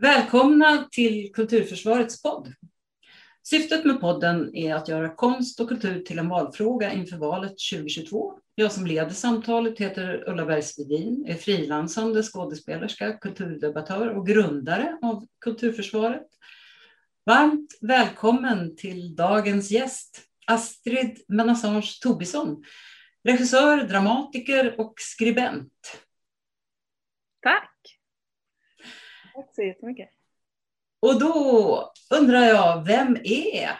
Välkomna till Kulturförsvarets podd. Syftet med podden är att göra konst och kultur till en valfråga inför valet 2022. Jag som leder samtalet heter Ulla Bergsvedin, är frilansande skådespelerska, kulturdebattör och grundare av Kulturförsvaret. Varmt välkommen till dagens gäst, Astrid Menassange Tobisson, regissör, dramatiker och skribent. Tack! Så jättemycket. Och då undrar jag, vem är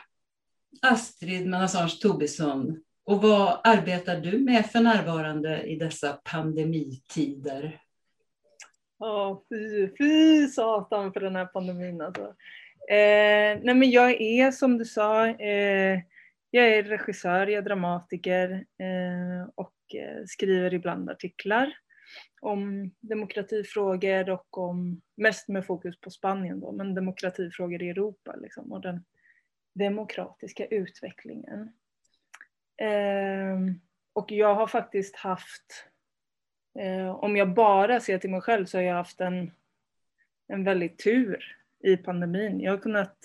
Astrid Menassange Tobisson och vad arbetar du med för närvarande i dessa pandemitider? Ja, fy, fy satan för den här pandemin alltså. Eh, nej men jag är som du sa, eh, jag är regissör, jag är dramatiker eh, och eh, skriver ibland artiklar om demokratifrågor och om, mest med fokus på Spanien då, men demokratifrågor i Europa liksom, och den demokratiska utvecklingen. Eh, och jag har faktiskt haft, eh, om jag bara ser till mig själv så har jag haft en, en väldigt tur i pandemin. Jag har kunnat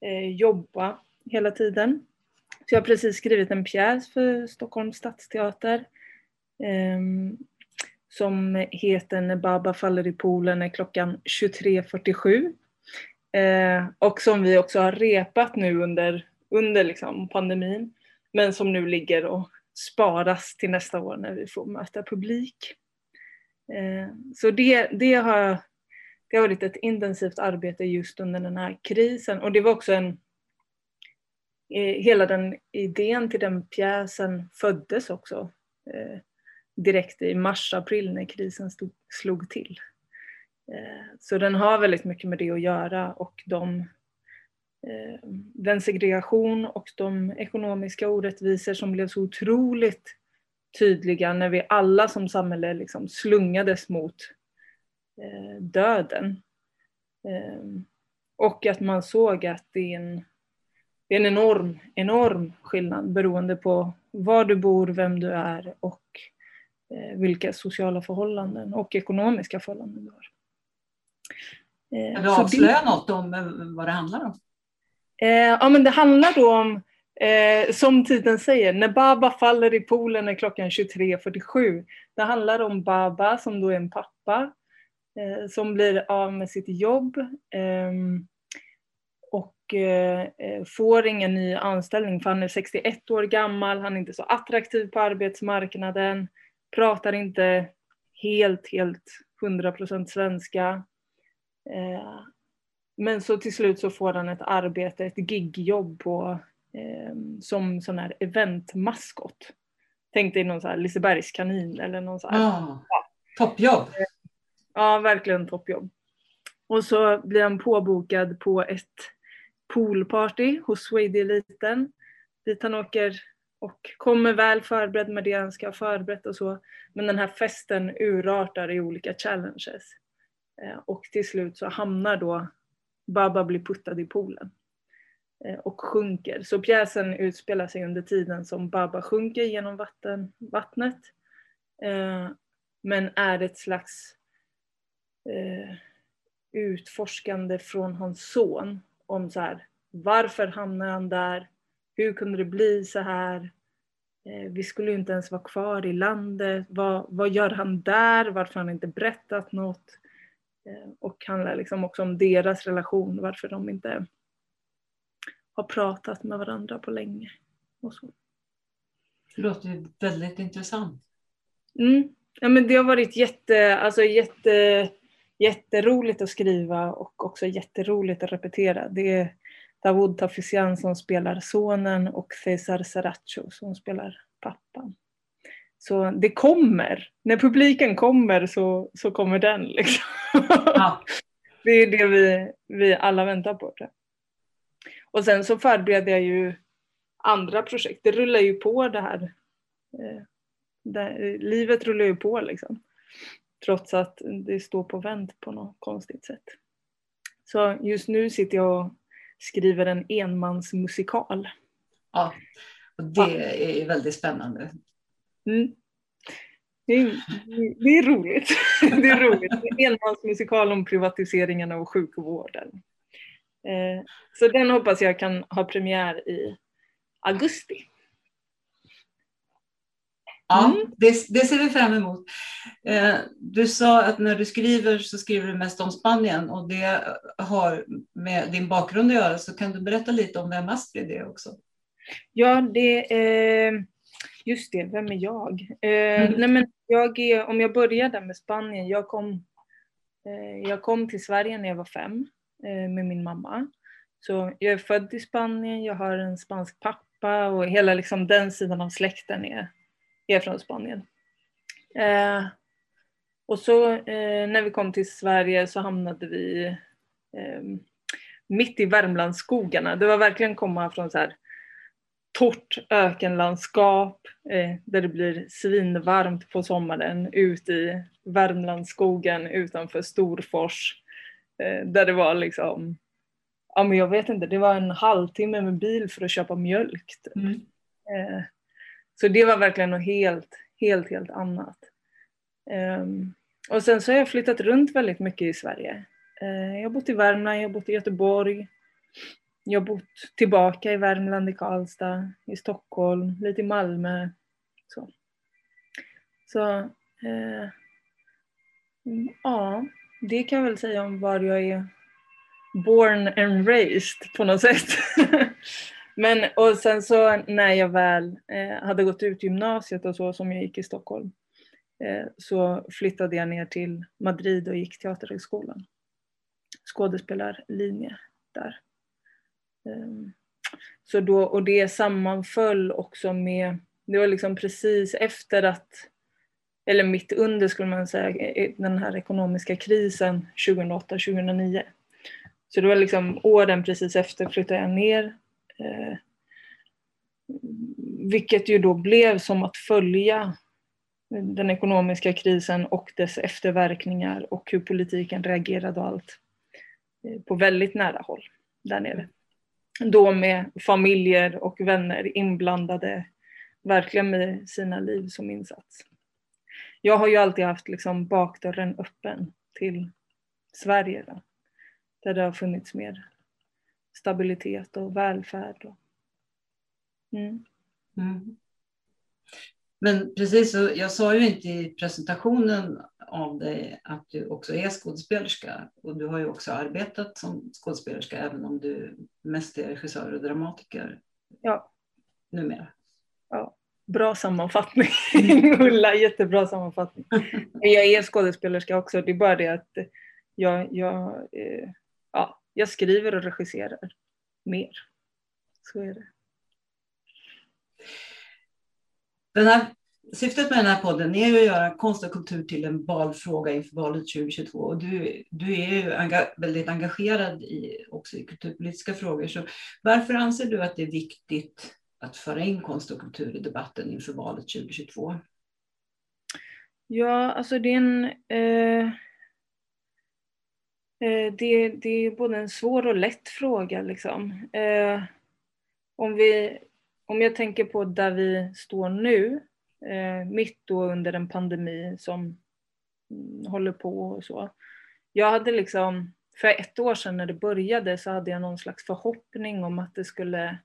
eh, jobba hela tiden. Så jag har precis skrivit en pjäs för Stockholms stadsteater ehm, som heter När Baba faller i poolen är klockan 23.47. Eh, och som vi också har repat nu under, under liksom pandemin. Men som nu ligger och sparas till nästa år när vi får möta publik. Eh, så det, det, har, det har varit ett intensivt arbete just under den här krisen. Och det var också en... Eh, hela den idén till den pjäsen föddes också eh, direkt i mars-april när krisen stod, slog till. Eh, så den har väldigt mycket med det att göra och de, eh, den segregation och de ekonomiska orättvisor som blev så otroligt tydliga när vi alla som samhälle liksom slungades mot eh, döden. Och att man såg att det är en, det är en enorm, enorm skillnad beroende på var du bor, vem du är och vilka sociala förhållanden och ekonomiska förhållanden du har. Eh, kan du avslöja det, något om eh, vad det handlar om? ja men det handlar då om, som titeln säger, när Baba faller i poolen är klockan 23.47. Det handlar om Baba som då är en pappa som blir av med sitt jobb ehm, och får ingen ny anställning för han är 61 år gammal, han är inte så attraktiv på arbetsmarknaden pratar inte helt, helt 100% svenska. Eh, men så till slut så får han ett arbete, ett gigjobb på, eh, som sån här eventmaskot. Tänk dig någon sån här Lisebergs kanin eller någon sån här. Oh, ja. Toppjobb! Ja, verkligen toppjobb. Och så blir han påbokad på ett poolparty hos Swede-eliten dit han åker och kommer väl förberedd med det han ska ha förberett och så. Men den här festen urartar i olika challenges. Eh, och till slut så hamnar då Baba blir puttad i poolen eh, och sjunker. Så pjäsen utspelar sig under tiden som Baba sjunker genom vatten, vattnet. Eh, men är ett slags utforskande från hans son om så här, varför hamnar han där? Hur kunde det bli så här? Eh, vi skulle inte ens vara kvar i landet. Vad, vad gör han där? Varför har han inte berättat något? Eh, och handlar liksom också om deras relation, varför de inte har pratat med varandra på länge. Och så. Det låter väldigt intressant. Mm. Ja, men det har varit jätte, alltså jätte, jätteroligt att skriva och också jätteroligt att repetera. Det, Dawood Tafisian som spelar sonen och Cesar Saracho som spelar pappan. Så det kommer. När publiken kommer så, så kommer den. Liksom. Ja. det är det vi, vi alla väntar på. Och sen så förbereder jag ju andra projekt. Det rullar ju på det här. Eh, det, livet rullar ju på liksom. Trots att det står på vänt på något konstigt sätt. Så just nu sitter jag och skriver en enmansmusikal. Ja, och det ja. är väldigt spännande. Mm. Det är, det är roligt. Det är roligt. Enmansmusikal om privatiseringen av sjukvården. Eh, så den hoppas jag kan ha premiär i augusti. Ja, mm. det, det, ser vi fram emot. Eh, du sa att när du skriver så skriver du mest om Spanien och det har med din bakgrund att göra. Så kan du berätta lite om vem Astrid är också? Ja, det är Just det, vem är jag? Eh, mm. nej men jag är, om jag börjar där med Spanien, jag kom, eh, jag kom till Sverige när jag var fem eh, med min mamma. Så jag är född i Spanien, jag har en spansk pappa och hela liksom den sidan av släkten är, är från Spanien. Eh, och så eh, när vi kom till Sverige så hamnade vi eh, mitt i Värmlandsskogarna. Det var verkligen komma från så här torrt ökenlandskap eh, där det blir svinvarmt på sommaren ut i Värmlandsskogen utanför Storfors. Eh, där det var liksom, ja men jag vet inte, det var en halvtimme med bil för att köpa mjölk. Typ. Mm. Så det var verkligen något helt, helt, helt annat. Um, och sen så har jag flyttat runt väldigt mycket i Sverige. Uh, jag har bott i Värmland, jag har bott i Göteborg, jag har bott tillbaka i Värmland, i Karlstad, i Stockholm, lite i Malmö. Så, så uh, ja, det kan jag väl säga om var jag är born and raised på något sätt. Men och sen så när jag väl eh, hade gått ut gymnasiet och så som jag gick i Stockholm eh, så flyttade jag ner till Madrid och gick Teaterhögskolan. Skådespelarlinje där. Ehm, så då, och det sammanföll också med, det var liksom precis efter att, eller mitt under skulle man säga, den här ekonomiska krisen 2008-2009. Så det var liksom åren precis efter flyttade jag ner. Eh, vilket ju då blev som att följa den ekonomiska krisen och dess efterverkningar och hur politiken reagerade och allt eh, på väldigt nära håll där nere då med familjer och vänner inblandade verkligen med sina liv som insats. Jag har ju alltid haft liksom bakdörren öppen till Sverige då, där det har funnits mer stabilitet och välfärd. Och, mm. Mm. Men precis, så jag sa ju inte i presentationen av dig att du också är skådespelerska och du har ju också arbetat som skådespelerska även om du mest är regissör och dramatiker ja. numera. Ja. Bra sammanfattning mm. Ulla, jättebra sammanfattning. Jag är skådespelerska också, det är bara det att jag, jag, eh, jag skriver och regisserar mer. Så är det. Den här Syftet med den här podden är att göra konst och kultur till en valfråga inför valet 2022. Och du, du är ju enga, väldigt engagerad i, också i kulturpolitiska frågor. Så varför anser du att det är viktigt att föra in konst och kultur i debatten inför valet 2022? Ja, alltså det är en... Eh, Eh, det, det är både en svår och lätt fråga. Liksom. Eh, om, vi, om jag tänker på där vi står nu eh, mitt då under en pandemi som mm, håller på och så. Jag hade liksom, för ett år sedan när det började så hade jag någon slags förhoppning om att det skulle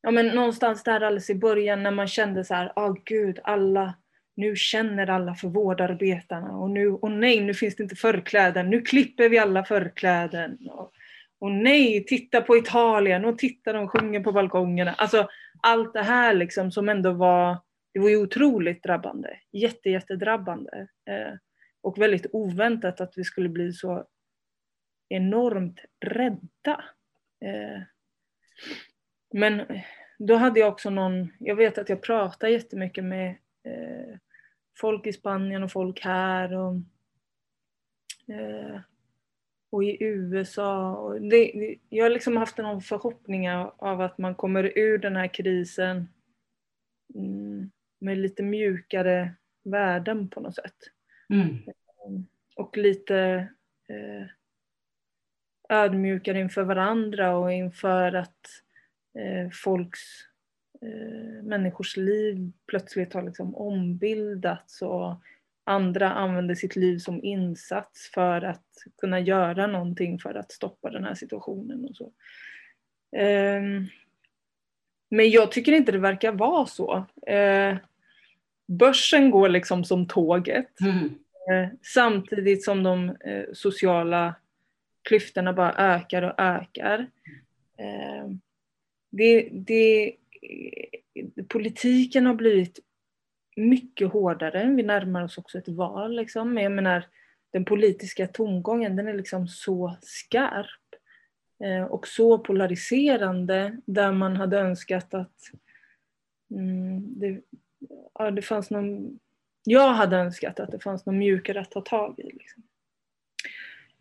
Ja men någonstans där alldeles i början när man kände så här, åh oh, gud, alla, nu känner alla för vårdarbetarna och nu, och nej, nu finns det inte förkläden, nu klipper vi alla förkläden. Och, och nej, titta på Italien och titta de sjunger på balkongerna. Alltså allt det här liksom som ändå var, det var ju otroligt drabbande. Jätte, jättedrabbande. Eh, och väldigt oväntat att vi skulle bli så enormt rädda. Eh, men då hade jag också någon, jag vet att jag pratade jättemycket med eh, folk i Spanien och folk här. Och, eh, och i USA. Och det, jag har liksom haft någon förhoppning av att man kommer ur den här krisen mm, med lite mjukare värden på något sätt. Mm. Och lite eh, ödmjukare inför varandra och inför att eh, folks eh, människors liv plötsligt har liksom ombildats och andra använder sitt liv som insats för att kunna göra någonting för att stoppa den här situationen och så. Eh, men jag tycker inte det verkar vara så. Eh, börsen går liksom som tåget. Mm. Eh, samtidigt som de sociala klyftorna bara ökar och ökar. Eh, det, det, Eh, politiken har blivit mycket hårdare. Vi närmar oss också ett val. Liksom. Men jag menar, den politiska tongången den är liksom så skarp eh, och så polariserande där man hade önskat att mm, det, ja, det fanns någon... Jag hade önskat att det fanns någon mjukare att ta tag i. Liksom.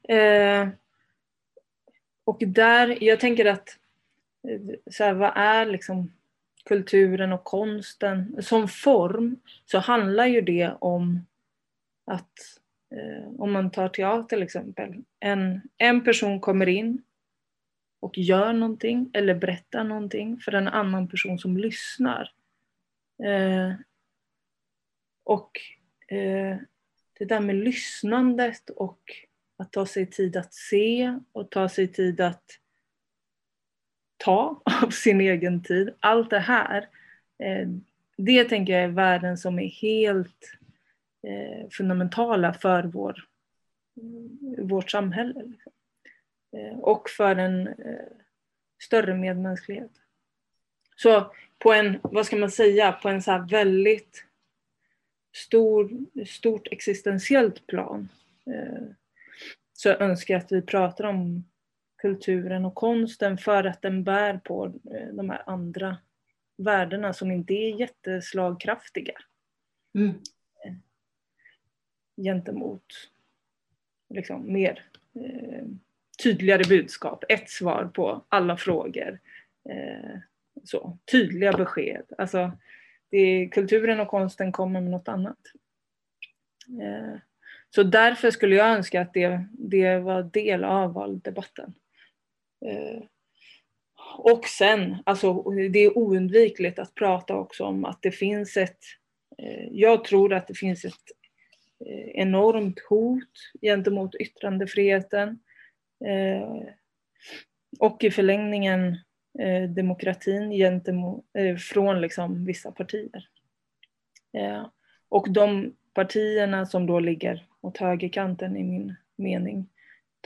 Eh, och där, jag tänker att eh, så här, vad är liksom kulturen och konsten som form så handlar ju det om att eh, om man tar teater till exempel, en, en person kommer in och gör någonting eller berättar någonting för en annan person som lyssnar. Eh, och eh, det där med lyssnandet och att ta sig tid att se och ta sig tid att ta av sin egen tid. Allt det här, eh, det tänker jag är värden som är helt eh, fundamentala för vår, vårt samhälle. Liksom. Eh, och för en eh, större medmänsklighet. Så på en, vad ska man säga, på en så här väldigt stor, stort existentiellt plan eh, så jag önskar jag att vi pratar om kulturen och konsten för att den bär på eh, de här andra värdena som inte är jätteslagkraftiga. Mm. Eh, gentemot liksom, mer eh, tydligare budskap, ett svar på alla frågor. Eh, så, tydliga besked. Alltså, det, kulturen och konsten kommer med något annat. Eh, så därför skulle jag önska att det, det var del av valdebatten. Eh, och sen, alltså det är oundvikligt att prata också om att det finns ett, eh, jag tror att det finns ett eh, enormt hot gentemot yttrandefriheten och i förlängningen demokratin gentemot, från liksom vissa partier. Och de partierna som då ligger åt högerkanten i min mening,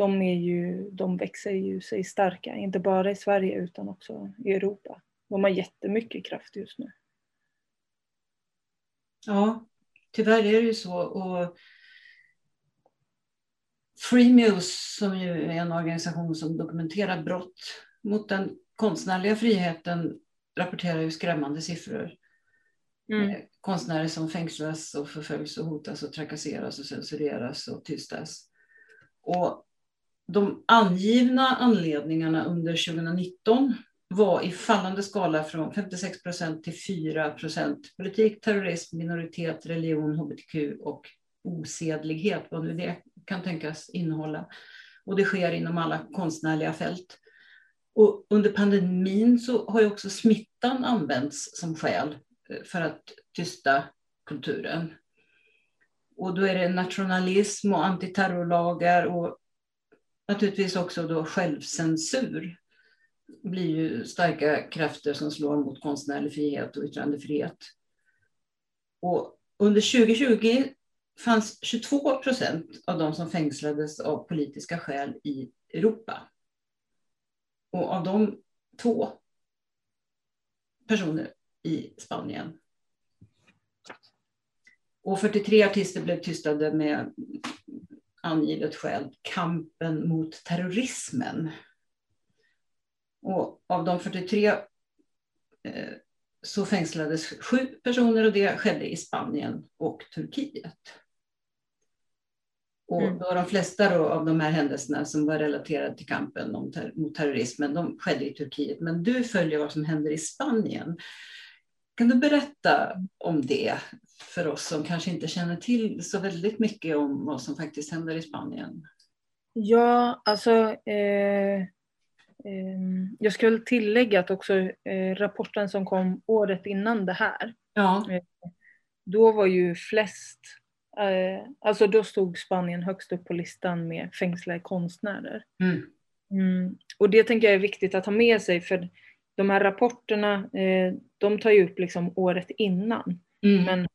de, är ju, de växer ju sig starka, inte bara i Sverige utan också i Europa. De har jättemycket kraft just nu. Ja, tyvärr är det ju så. Och Freemuse, som ju är en organisation som dokumenterar brott mot den konstnärliga friheten, rapporterar ju skrämmande siffror. Mm. Eh, konstnärer som fängslas och förföljs och hotas och trakasseras och censureras och tystas. Och de angivna anledningarna under 2019 var i fallande skala från 56 procent till 4 procent. Politik, terrorism, minoritet, religion, hbtq och osedlighet, vad nu det kan tänkas innehålla. Och det sker inom alla konstnärliga fält. Och under pandemin så har ju också smittan använts som skäl eh, för att tysta kulturen. Och då är det nationalism och antiterrorlagar och naturligtvis också då självcensur blir ju starka krafter som slår mot konstnärlig frihet och yttrandefrihet. Och under 2020 fanns 22 procent av de som fängslades av politiska skäl i Europa. Och av de två personer i Spanien. Och 43 artister blev tystade med angivet skäl, kampen mot terrorismen. Och av de 43 eh, så fängslades sju personer och det skedde i Spanien och Turkiet. Och mm. då de flesta då av de här händelserna som var relaterade till kampen mot terrorismen, de skedde i Turkiet. Men du följer vad som händer i Spanien. Kan du berätta om det för oss som kanske inte känner till så väldigt mycket om vad som faktiskt händer i Spanien? Ja, alltså eh, Ehm, jag skulle tillägga att också eh, rapporten som kom året innan det här, Ja. då var ju flest, eh, alltså då stod Spanien högst upp på listan med fängslade konstnärer. Mm. Mm. Och det tänker jag är viktigt att ha med sig för de här rapporterna, eh, de tar ju upp liksom året innan. Mm. Men eh,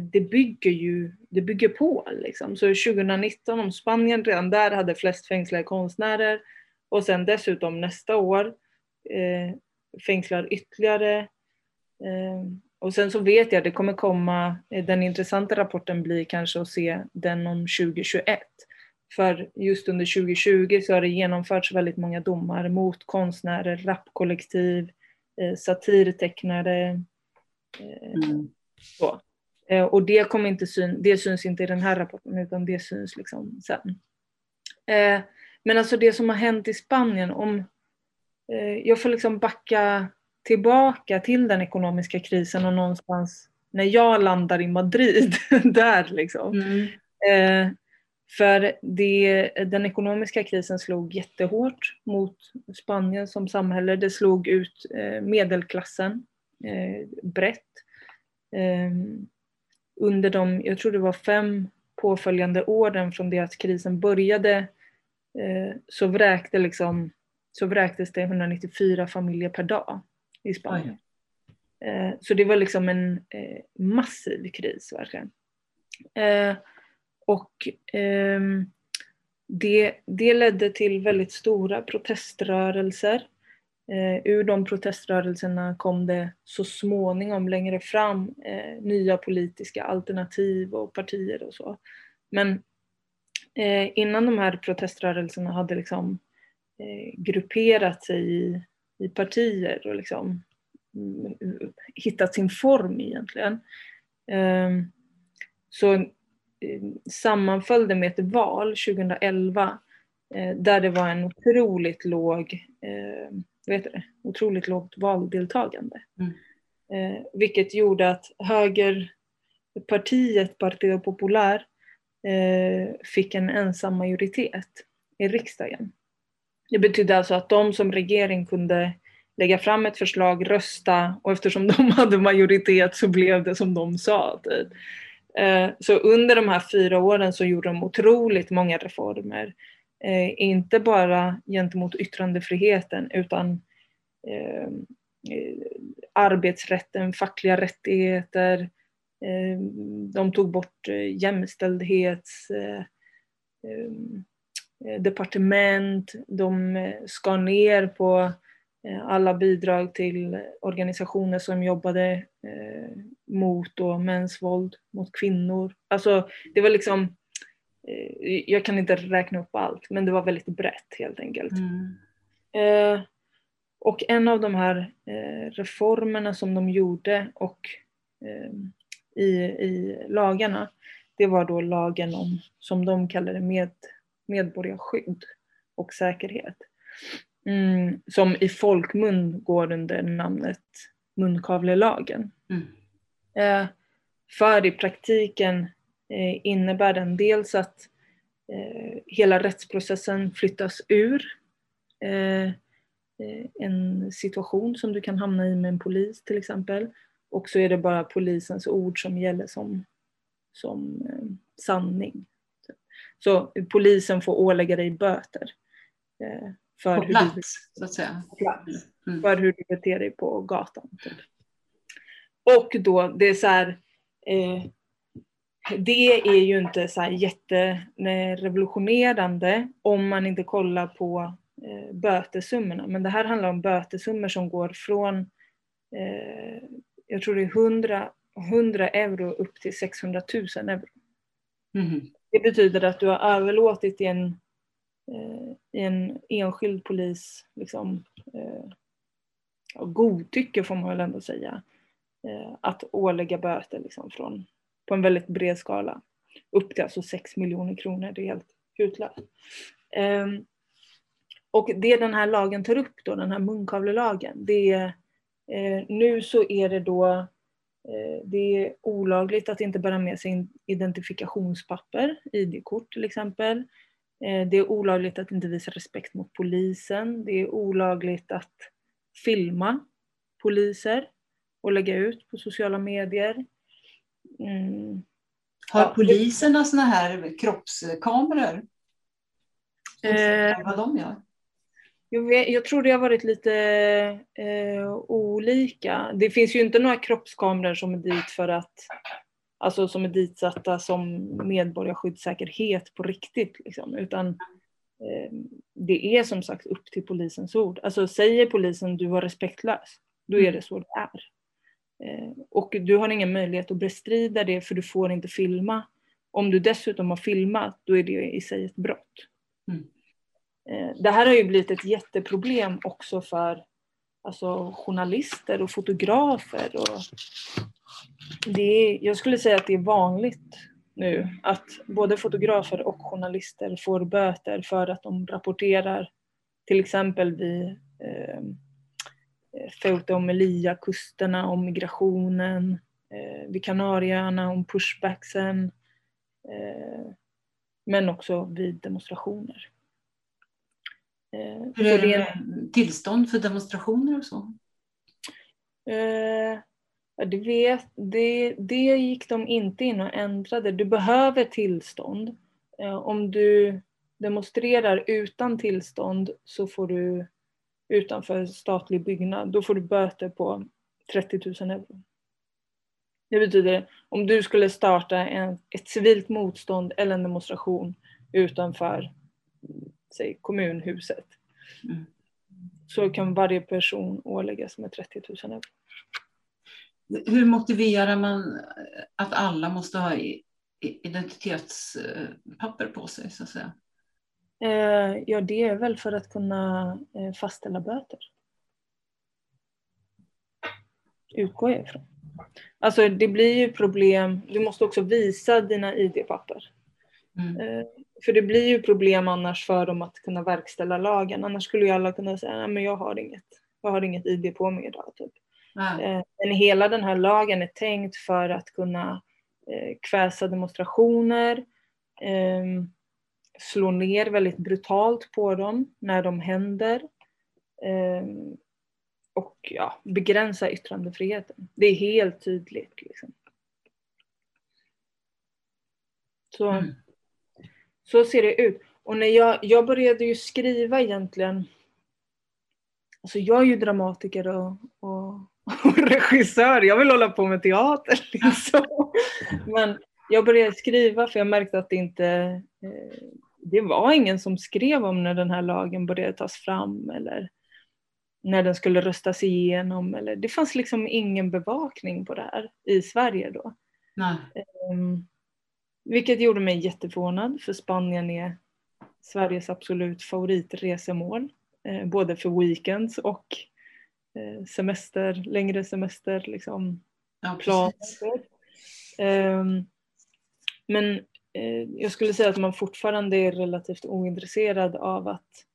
det bygger ju det bygger på. Liksom. Så 2019 om Spanien redan där hade flest fängslade konstnärer och sen dessutom nästa år eh, fängslar ytterligare. Eh, och sen så vet jag att det kommer komma, eh, den intressanta rapporten blir kanske att se den om 2021. För just under 2020 så har det genomförts väldigt många domar mot konstnärer, rapkollektiv, eh, satirtecknare. Eh, Mm. så. Eh, och det, kommer inte syn, det syns inte i den här rapporten utan det syns liksom sen. Eh, men alltså det som har hänt i Spanien, om eh, jag får liksom backa tillbaka till den ekonomiska krisen och någonstans när jag landar i Madrid, där liksom. Mm. Eh, för det, den ekonomiska krisen slog jättehårt mot Spanien som samhälle. Det slog ut eh, medelklassen eh, brett. Under de, jag tror det var fem påföljande åren från det att krisen började eh, så, vräkte liksom, så vräktes det 194 familjer per dag i Spanien. Eh, så det var liksom en eh, massiv kris verkligen. Eh, och ehm, det, det ledde till väldigt stora proteströrelser. Eh, ur de proteströrelserna kom det så småningom längre fram eh, nya politiska alternativ och partier och så. Men eh, innan de här proteströrelserna hade liksom eh, grupperat sig i, i partier och liksom mm, hittat sin form egentligen. Ehm, så eh, sammanföll det med ett val 2011 eh, där det var en otroligt låg, eh, vad heter det? otroligt lågt valdeltagande. Mm. Eh, vilket gjorde att högerpartiet Partido Popular eh, fick en ensam majoritet i riksdagen. Det betydde alltså att de som regering kunde lägga fram ett förslag, rösta och eftersom de hade majoritet så blev det som de sa. Typ. Eh, Så under de här fyra åren så gjorde de otroligt många reformer. Eh, Inte bara gentemot yttrandefriheten utan ehm, eh, arbetsrätten, fackliga rättigheter. eh, De tog bort eh, eh, eh. De eh, skar ner på eh, alla bidrag till organisationer som jobbade eh, mot då mäns våld mot kvinnor. Alltså det var liksom, jag kan inte räkna upp allt, men det var väldigt brett helt enkelt. Mm. Eh, och en av de här eh, reformerna som de gjorde och eh, i, i lagarna, det var då lagen om, som de kallade med, medborgarskydd och säkerhet. Mm, som i folkmun går under namnet munkavlelagen. Mm. Eh, för i praktiken eh, innebär den dels att eh, hela rättsprocessen flyttas ur eh, eh, en situation som du kan hamna i med en polis till exempel. Och så är det bara polisens ord som gäller som, som eh, sanning. Så polisen får ålägga dig böter. Eh, för På hur du plats, så att säga. plats Mm. för hur du beter dig på gatan. Typ. Och då, det är så här, eh, det är ju inte så här jätterevolutionerande om man inte kollar på eh, bötesummorna. Men det här handlar om bötesummor som går från, eh, jag tror det är 100, 100 euro upp till 600 000 euro. Mhm. Det betyder att du har överlåtit i en, eh, i en enskild polis liksom, eh, godtycke får man väl ändå säga. Eh, att ålägga böter liksom, från, på en väldigt bred skala. Upp till alltså 6 miljoner kronor, det är helt hutlöst. Um, och det den här lagen tar upp då, den här munkavlelagen, det är eh, nu så är det då eh, det är olagligt att inte bära med sig identifikationspapper, ID-kort till exempel. Eh, det är olagligt att inte visa respekt mot polisen. Det är olagligt att filma poliser och lägga ut på sociala medier. Mm. Har ja, poliserna såna här kroppskameror? Eh, vad de gör? Jag, vet, jag, tror det har varit lite eh, olika. Det finns ju inte några kroppskameror som är dit för att alltså som är ditsatta som medborgarskyddssäkerhet på riktigt. Liksom, utan eh, det är som sagt upp till polisens ord. Alltså säger polisen du var respektlös, då är mm. det så det är. Eh, och du har ingen möjlighet att bestrida det för du får inte filma. Om du dessutom har filmat, då är det i sig ett brott. Mm. Eh, det här har ju blivit ett jätteproblem också för alltså, journalister och fotografer. Och det är, jag skulle säga att det är vanligt nu att både fotografer och journalister får böter för att de rapporterar till exempel vid eh, Ceuta och Melilla-kusterna om migrationen, eh, vid Kanarieöarna om pushbacksen, eh, men också vid demonstrationer. Eh, Hur är det med tillstånd för demonstrationer och så? Eh, det, vet, det, det gick de inte in och ändrade. Du behöver tillstånd. Eh, om du demonstrerar utan tillstånd så får du utanför statlig byggnad, då får du böter på 30 000 euro. Det betyder om du skulle starta en, ett civilt motstånd eller en demonstration utanför säg, kommunhuset mm. så kan varje person åläggas med 30 000 euro. Hur motiverar man att alla måste ha identitetspapper på sig så att säga? Eh, ja, det är väl för att kunna eh, fastställa böter. Utgår jag ifrån. Alltså det blir ju problem, du måste också visa dina ID-papper. Mm. Eh, för det blir ju problem annars för dem att kunna verkställa lagen. Annars skulle ju alla kunna säga, nej men jag har inget, jag har inget ID på mig idag. Typ. Mm. Men hela den här lagen är tänkt för att kunna kväsa demonstrationer, ehm, slå ner väldigt brutalt på dem när de händer. Ehm, och ja, begränsa yttrandefriheten. Det är helt tydligt. Liksom. Så, mm. så ser det ut. Och när jag, jag började ju skriva egentligen, alltså jag är ju dramatiker och, och, och regissör, jag vill hålla på med teater. Liksom. Men jag började skriva för jag märkte att det inte eh, det var ingen som skrev om när den här lagen började tas fram eller när den skulle röstas igenom. Eller, det fanns liksom ingen bevakning på det här i Sverige då. Um, vilket gjorde mig jätteförvånad för Spanien är Sveriges absolut favoritresemål. Eh, både för weekends och eh, semester, längre semester liksom. Ja, planer. Um, men Eh, jag skulle säga att man fortfarande är relativt ointresserad av att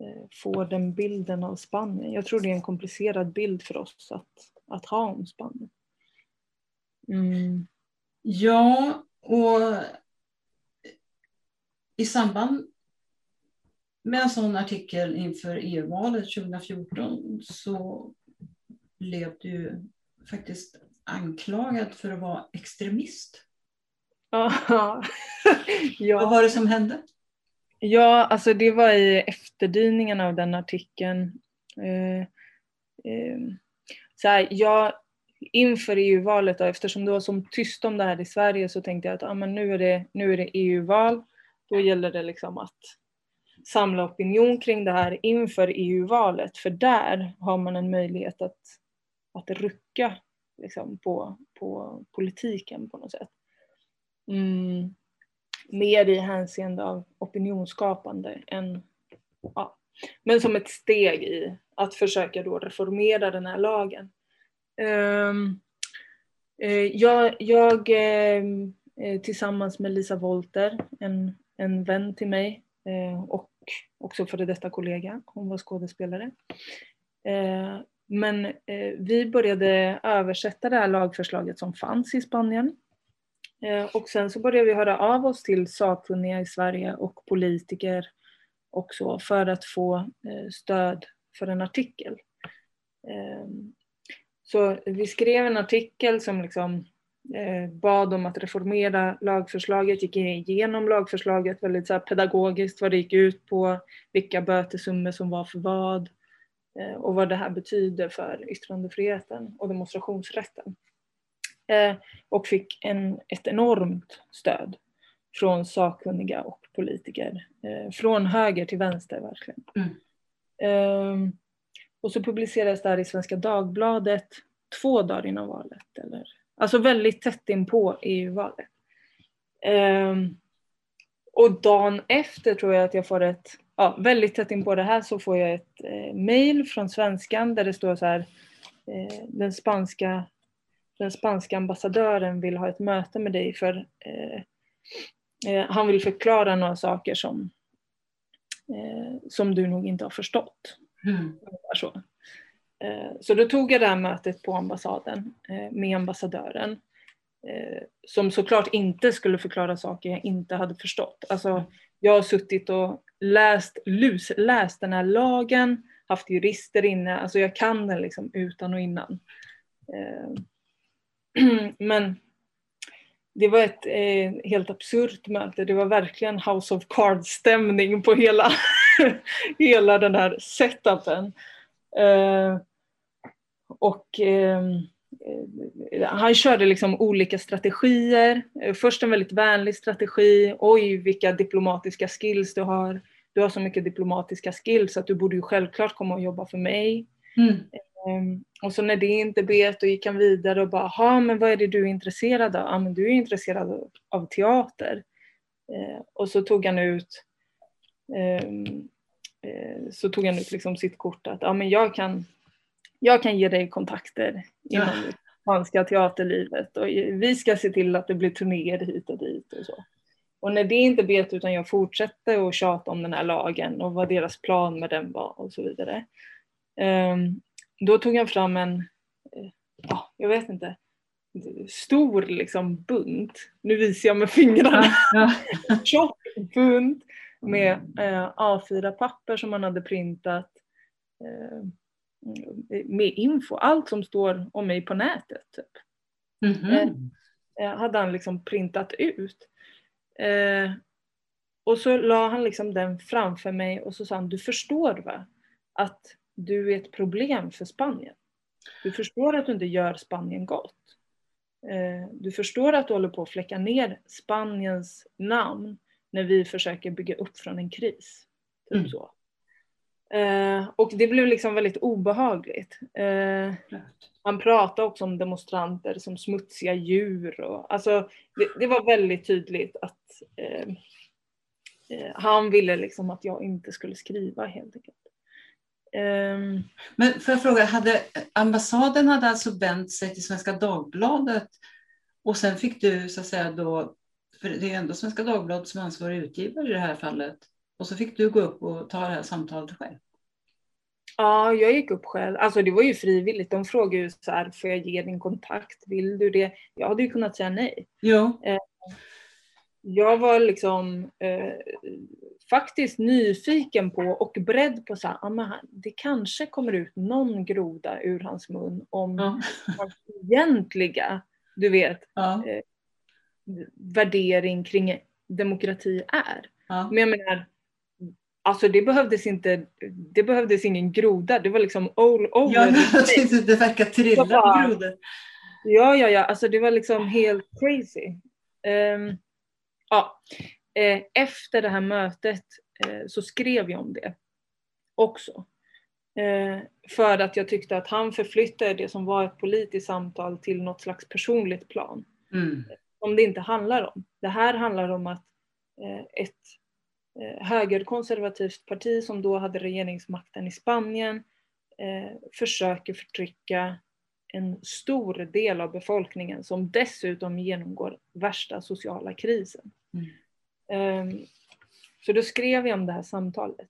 eh, få den bilden av Spanien. Jag tror det är en komplicerad bild för oss att, att ha om Spanien. Mm. Ja, och i samband med en sån artikel inför EU-valet 2014 så blev du faktiskt anklagad för att vara extremist. ja. Vad var det som hände? Ja, alltså det var i efterdyningarna av den artikeln. Eh, eh, så här, jag, inför EU-valet, eftersom det var så tyst om det här i Sverige så tänkte jag att ah, men nu, är det, nu är det EU-val. Då gäller det liksom att samla opinion kring det här inför EU-valet. För där har man en möjlighet att, att rucka liksom, på, på politiken på något sätt. Mm, mer i hänseende av opinionsskapande än ja, men som ett steg i att försöka då reformera den här lagen. Um, jag, jag eh, eh, tillsammans med Lisa Wolter, en, en vän till mig och också före detta kollega, hon var skådespelare. Men vi började översätta det här lagförslaget som fanns i Spanien Eh, och sen så började vi höra av oss till sakkunniga i Sverige och politiker också för att få eh, stöd för en artikel. Ehm, så vi skrev en artikel som liksom eh, bad om att reformera lagförslaget, gick igenom lagförslaget väldigt så här pedagogiskt, vad det gick ut på, vilka bötesummor som var för vad och vad det här betyder för yttrandefriheten och demonstrationsrätten. Eh, och fick en, ett enormt stöd från sakkunniga och politiker. Från höger till vänster verkligen. Mm. Ehm, och så publicerades det här i Svenska Dagbladet två dagar innan valet. Eller, alltså väldigt tätt in på EU-valet. Um, och dagen efter tror jag att jag får ett, ja väldigt tätt in på det här så får jag ett eh, mail från svenskan där det står så här eh, den spanska den spanska ambassadören vill ha ett möte med dig för eh, eh han vill förklara några saker som, eh, som du nog inte har förstått. Mm. Så. Eh, så då tog jag det här mötet på ambassaden eh, med ambassadören eh, som såklart inte skulle förklara saker jag inte hade förstått. Alltså, jag har suttit och läst, lusläst den här lagen, haft jurister inne, alltså jag kan den liksom utan och innan. Men det var ett eh, helt absurt möte. Det var verkligen House of Cards-stämning på hela, hela den här setupen. Eh, och eh, han körde liksom olika strategier. Först en väldigt vänlig strategi. Oj, vilka diplomatiska skills du har. Du har så mycket diplomatiska skills att du borde ju självklart komma och jobba för mig. Mm. Um, och så när det inte bet då gick han vidare och bara, ja men vad är det du är intresserad av? Ja men du är intresserad av, av teater. Uh, och så tog han ut um, uh, så tog han ut liksom sitt kort att ja men jag kan, jag kan ge dig kontakter inom det spanska teaterlivet och vi ska se till att det blir turnéer hit och dit och så. Och när det inte bet utan jag fortsatte att tjata om den här lagen och vad deras plan med den var och så vidare. Um, då tog han fram en, eh, ja, jag vet inte, stor liksom bunt. Nu visar jag med fingrarna. Ja, ja. Tjock bunt med eh, A4-papper som han hade printat. Eh, med info, allt som står om mig på nätet. Typ. Mm -hmm. eh, hade han liksom printat ut. Eh, och så la han liksom den framför mig och så sa han, du förstår va? Att du är ett problem för Spanien. Du förstår att du inte gör Spanien gott. Eh, du förstår att du håller på att fläcka ner Spaniens namn när vi försöker bygga upp från en kris. Typ mm. så. Eh, och det blev liksom väldigt obehagligt. Eh, han pratade också om demonstranter som smutsiga djur. Och, alltså, det, det var väldigt tydligt att eh han ville liksom att jag inte skulle skriva helt enkelt. Um, Men får jag fråga, hade ambassaden hade alltså vänt sig till Svenska Dagbladet och sen fick du så att säga då, för det är ändå Svenska Dagbladet som ansvarig utgivare i det här fallet, och så fick du gå upp och ta det här samtalet själv? Ja, jag gick upp själv. Alltså det var ju frivilligt. De frågade ju så här, får jag ge din kontakt? Vill du det? Jag hade ju kunnat säga nej. Jo. Jag var liksom eh, faktiskt nyfiken på och beredd på så här, ah, det kanske kommer ut någon groda ur hans mun om ja. hans egentliga, du vet, ja. eh, värdering kring demokrati är. Ja. Men jag menar, alltså det behövdes inte, det behövdes ingen groda, det var liksom all over. Ja, det verkar trilla grodor. Ja, ja, ja, alltså det var liksom helt crazy. Um, ja, eh, efter det här mötet eh, så skrev jag om det också. Eh, för att jag tyckte att han förflyttade det som var ett politiskt samtal till något slags personligt plan. Mm. Som det inte handlar om. Det här handlar om att ett högerkonservativt parti som då hade regeringsmakten i Spanien försöker förtrycka en stor del av befolkningen som dessutom genomgår värsta sociala krisen. Mm. Um, så då skrev jag om det här samtalet.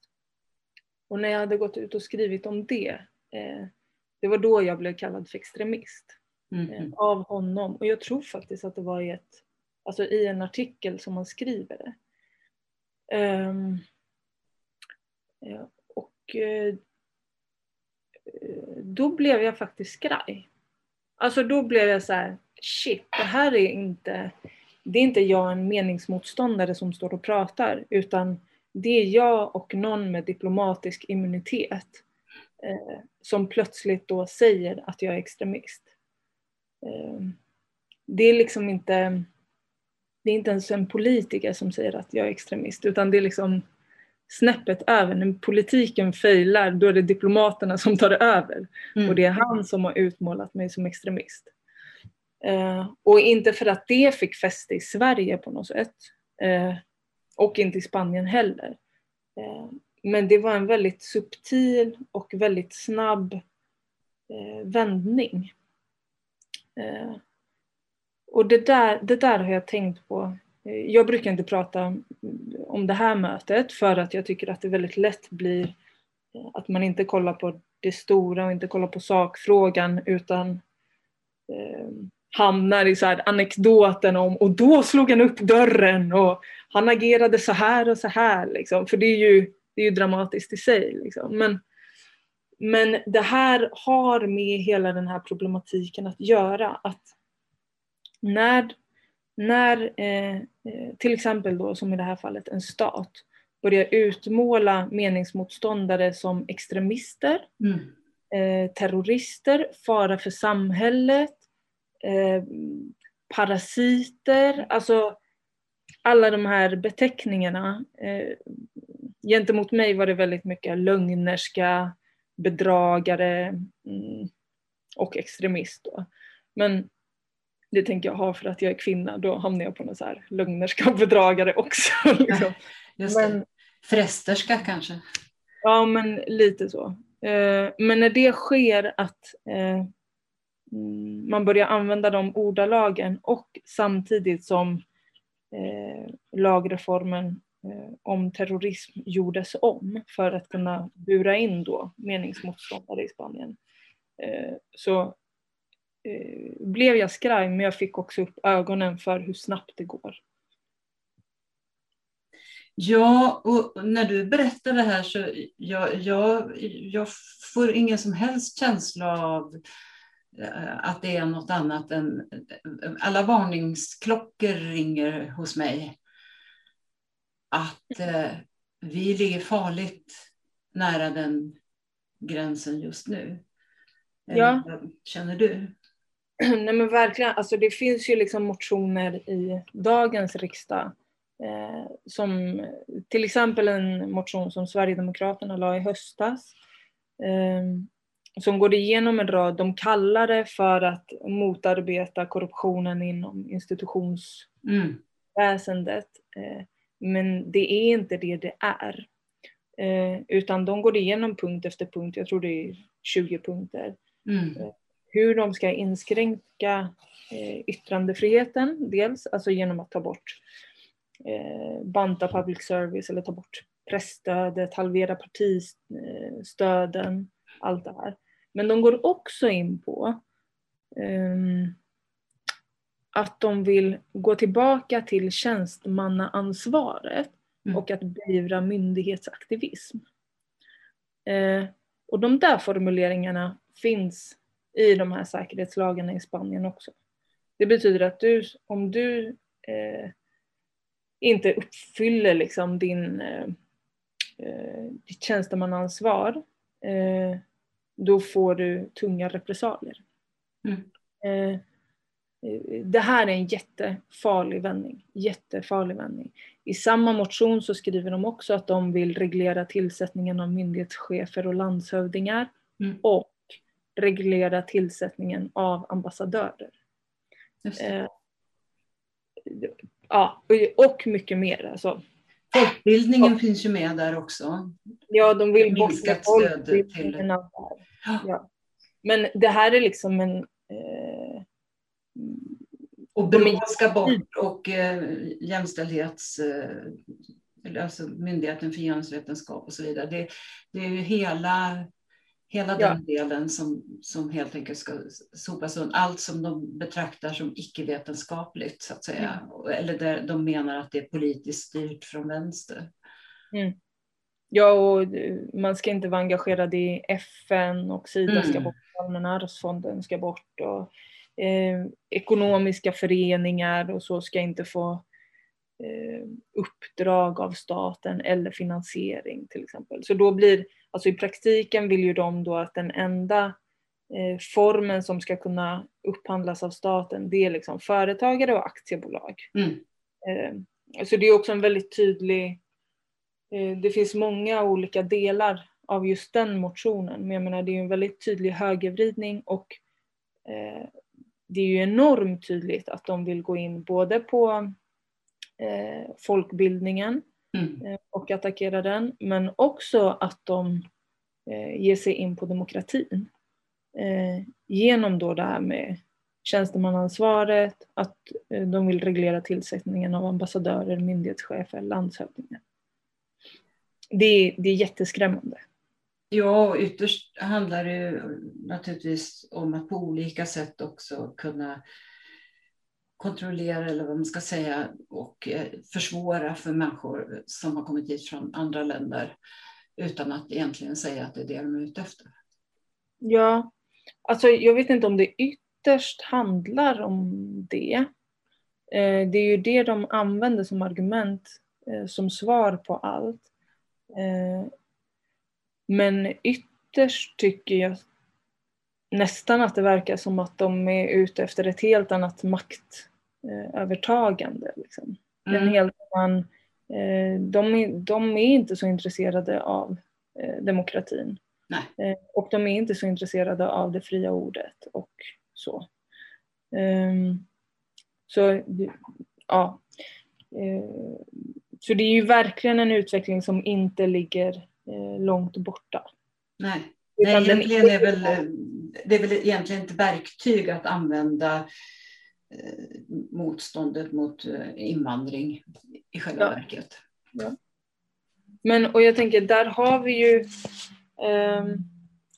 Och när jag hade gått ut och skrivit om det, eh, det var då jag blev kallad för extremist. Mm. Eh, av honom. Och jag tror faktiskt att det var i ett alltså i en artikel som man skriver det. Um, ja, och uh, då blev jag faktiskt skraj. Alltså då blev jag så här, shit, det här är inte, det är inte jag en meningsmotståndare som står och pratar, utan det är jag och någon med diplomatisk immunitet eh, som plötsligt då säger att jag är extremist. Eh, det är liksom inte, det är inte ens en politiker som säger att jag är extremist, utan det är liksom snäppet över. När politiken failar, då är det diplomaterna som tar över. Mm. Och det är han som har utmålat mig som extremist. Eh, och inte för att det fick fäste i Sverige på något sätt. Eh, och inte i Spanien heller. Eh, men det var en väldigt subtil och väldigt snabb eh, vändning. Eh, och det där, det där har jag tänkt på. Eh, jag brukar inte prata om det här mötet för att jag tycker att det väldigt lätt blir eh, att man inte kollar på det stora och inte kollar på sakfrågan utan eh, hamnar i så här anekdoten om och då slog han upp dörren och han agerade så här och så här. Liksom. För det är ju, det är ju dramatiskt i sig. Liksom. Men, men det här har med hela den här problematiken att göra. Att när, när eh, eh till exempel då som i det här fallet en stat börjar utmåla meningsmotståndare som extremister, mm. eh, terrorister, fara för samhället, eh, parasiter, alltså alla de här beteckningarna. Eh, gentemot mig var det väldigt mycket lögnerska, bedragare mm, och extremist. Då. Men det tänker jag ha för att jag är kvinna, då hamnar jag på någon så här lögnerska och bedragare också. Liksom. Just. Men, Frästerska kanske? Ja, men lite så. Eh, men när det sker att eh, Mm, man börjar använda de ordalagen och samtidigt som eh, lagreformen om terrorism gjordes om för att kunna bura in då meningsmotståndare i Spanien. Så blev jag skraj men jag fick också upp ögonen för hur snabbt det går. Ja, och när du berättar det här så jag, jag, jag får ingen som helst känsla av Eh, att det är något annat än... Alla varningsklockor ringer hos mig. Att eh, vi ligger farligt nära den gränsen just nu. Ja. Vad känner du? Nej men verkligen, alltså det finns ju liksom motioner i dagens riksdag eh, som till exempel en motion som Sverigedemokraterna la i höstas eh, som går igenom en rad, de kallar det för att motarbeta korruptionen inom institutionsväsendet. Mm. Men det är inte det det är. Eh, utan de går igenom punkt efter punkt, jag tror det är 20 punkter. Mm. Eh, hur de ska inskränka yttrandefriheten, dels alltså genom att ta bort banta public service eller ta bort pressstödet, halvera partistöden, allt det här. Men de går också in på um, att de vill gå tillbaka till tjänstemannaansvaret mm. och att beivra myndighetsaktivism. Uh, och de där formuleringarna finns i de här säkerhetslagarna i Spanien också. Det betyder att du, om du eh, inte uppfyller liksom din, eh, eh ditt tjänstemannaansvar eh, då får du tunga repressalier. Mm. Eh, det här är en jättefarlig vändning. Jättefarlig vändning. I samma motion så skriver de också att de vill reglera tillsättningen av myndighetschefer och landshövdingar mm. och reglera tillsättningen av ambassadörer. Eh, ja, och mycket mer. Alltså, Folkbildningen och, finns ju med där också. Ja, de vill bort med folkbildningen. Till... Ja. Men det här är liksom en... Eh, och Brå ska bort och eh, jämställdhets... Eh, alltså Myndigheten för genusvetenskap och så vidare. Det, det är ju hela, Hela Ja. den delen som, som helt enkelt ska sopas undan. Allt som de betraktar som icke-vetenskapligt så att säga. Eller där de menar att det är politiskt styrt från vänster. Ja, och man ska inte vara engagerad i FN och Sida ska Mm. bort, Allmänna arvsfonden ska bort och eh, ekonomiska föreningar och så ska inte få eh, uppdrag av staten eller finansiering till exempel. Så då blir, alltså i praktiken vill ju de då att den enda eh, formen som ska kunna upphandlas av staten det är liksom företagare och aktiebolag. Mm. Eh, Så det är också en väldigt tydlig, eh, det finns många olika delar av just den motionen, men jag menar det är ju en väldigt tydlig högervridning och det är ju enormt tydligt att de vill gå in både på folkbildningen Mm. eh, och attackera den, men också att de eh, ger sig in på demokratin. Eh, genom då det här med tjänstemannaansvaret, att de vill reglera tillsättningen av ambassadörer, myndighetschefer, landshövdingar. Det, det är jätteskrämmande. Ja, och ytterst handlar det naturligtvis om att på olika sätt också kunna kontrollera eller vad man ska säga och eh, försvåra för människor som har kommit hit från andra länder utan att egentligen säga att det är det de är ute efter. Ja, alltså jag vet inte om det ytterst handlar om det. Eh, det är ju det de använder som argument, eh, som svar på allt. Men ytterst tycker jag nästan att det verkar som att de är ute efter ett helt annat maktövertagande. Liksom. En Mm. helt annan, eh, de, är, de är inte så intresserade av eh, demokratin. Nej. Eh, och de är inte så intresserade av det fria ordet och så. Ehm, så ja. Så det är ju verkligen en utveckling som inte ligger långt borta. Nej. Nej, egentligen är väl, det är väl egentligen ett verktyg att använda eh, motståndet mot eh, invandring i själva Ja. verket. Men och jag tänker, där har vi ju ehm,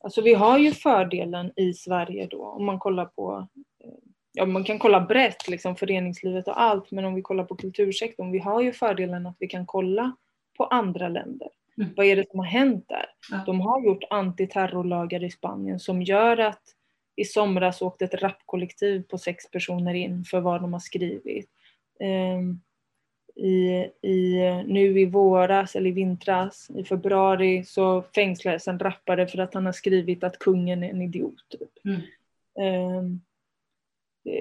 Alltså vi har ju fördelen i Sverige då om man kollar på eh, Ja, man kan kolla brett, liksom föreningslivet och allt, men om vi kollar på kultursektorn, vi har ju fördelen att vi kan kolla på andra länder. Mm. Vad är det som har hänt där? Ja. De har gjort antiterrorlagar i Spanien som gör att i somras åkte ett rapkollektiv på sex personer in för vad de har skrivit. Ehm, i, i, nu i våras eller i vintras, i februari, så fängslades en rappare för att han har skrivit att kungen är en idiot. Typ. Mm. Ehm,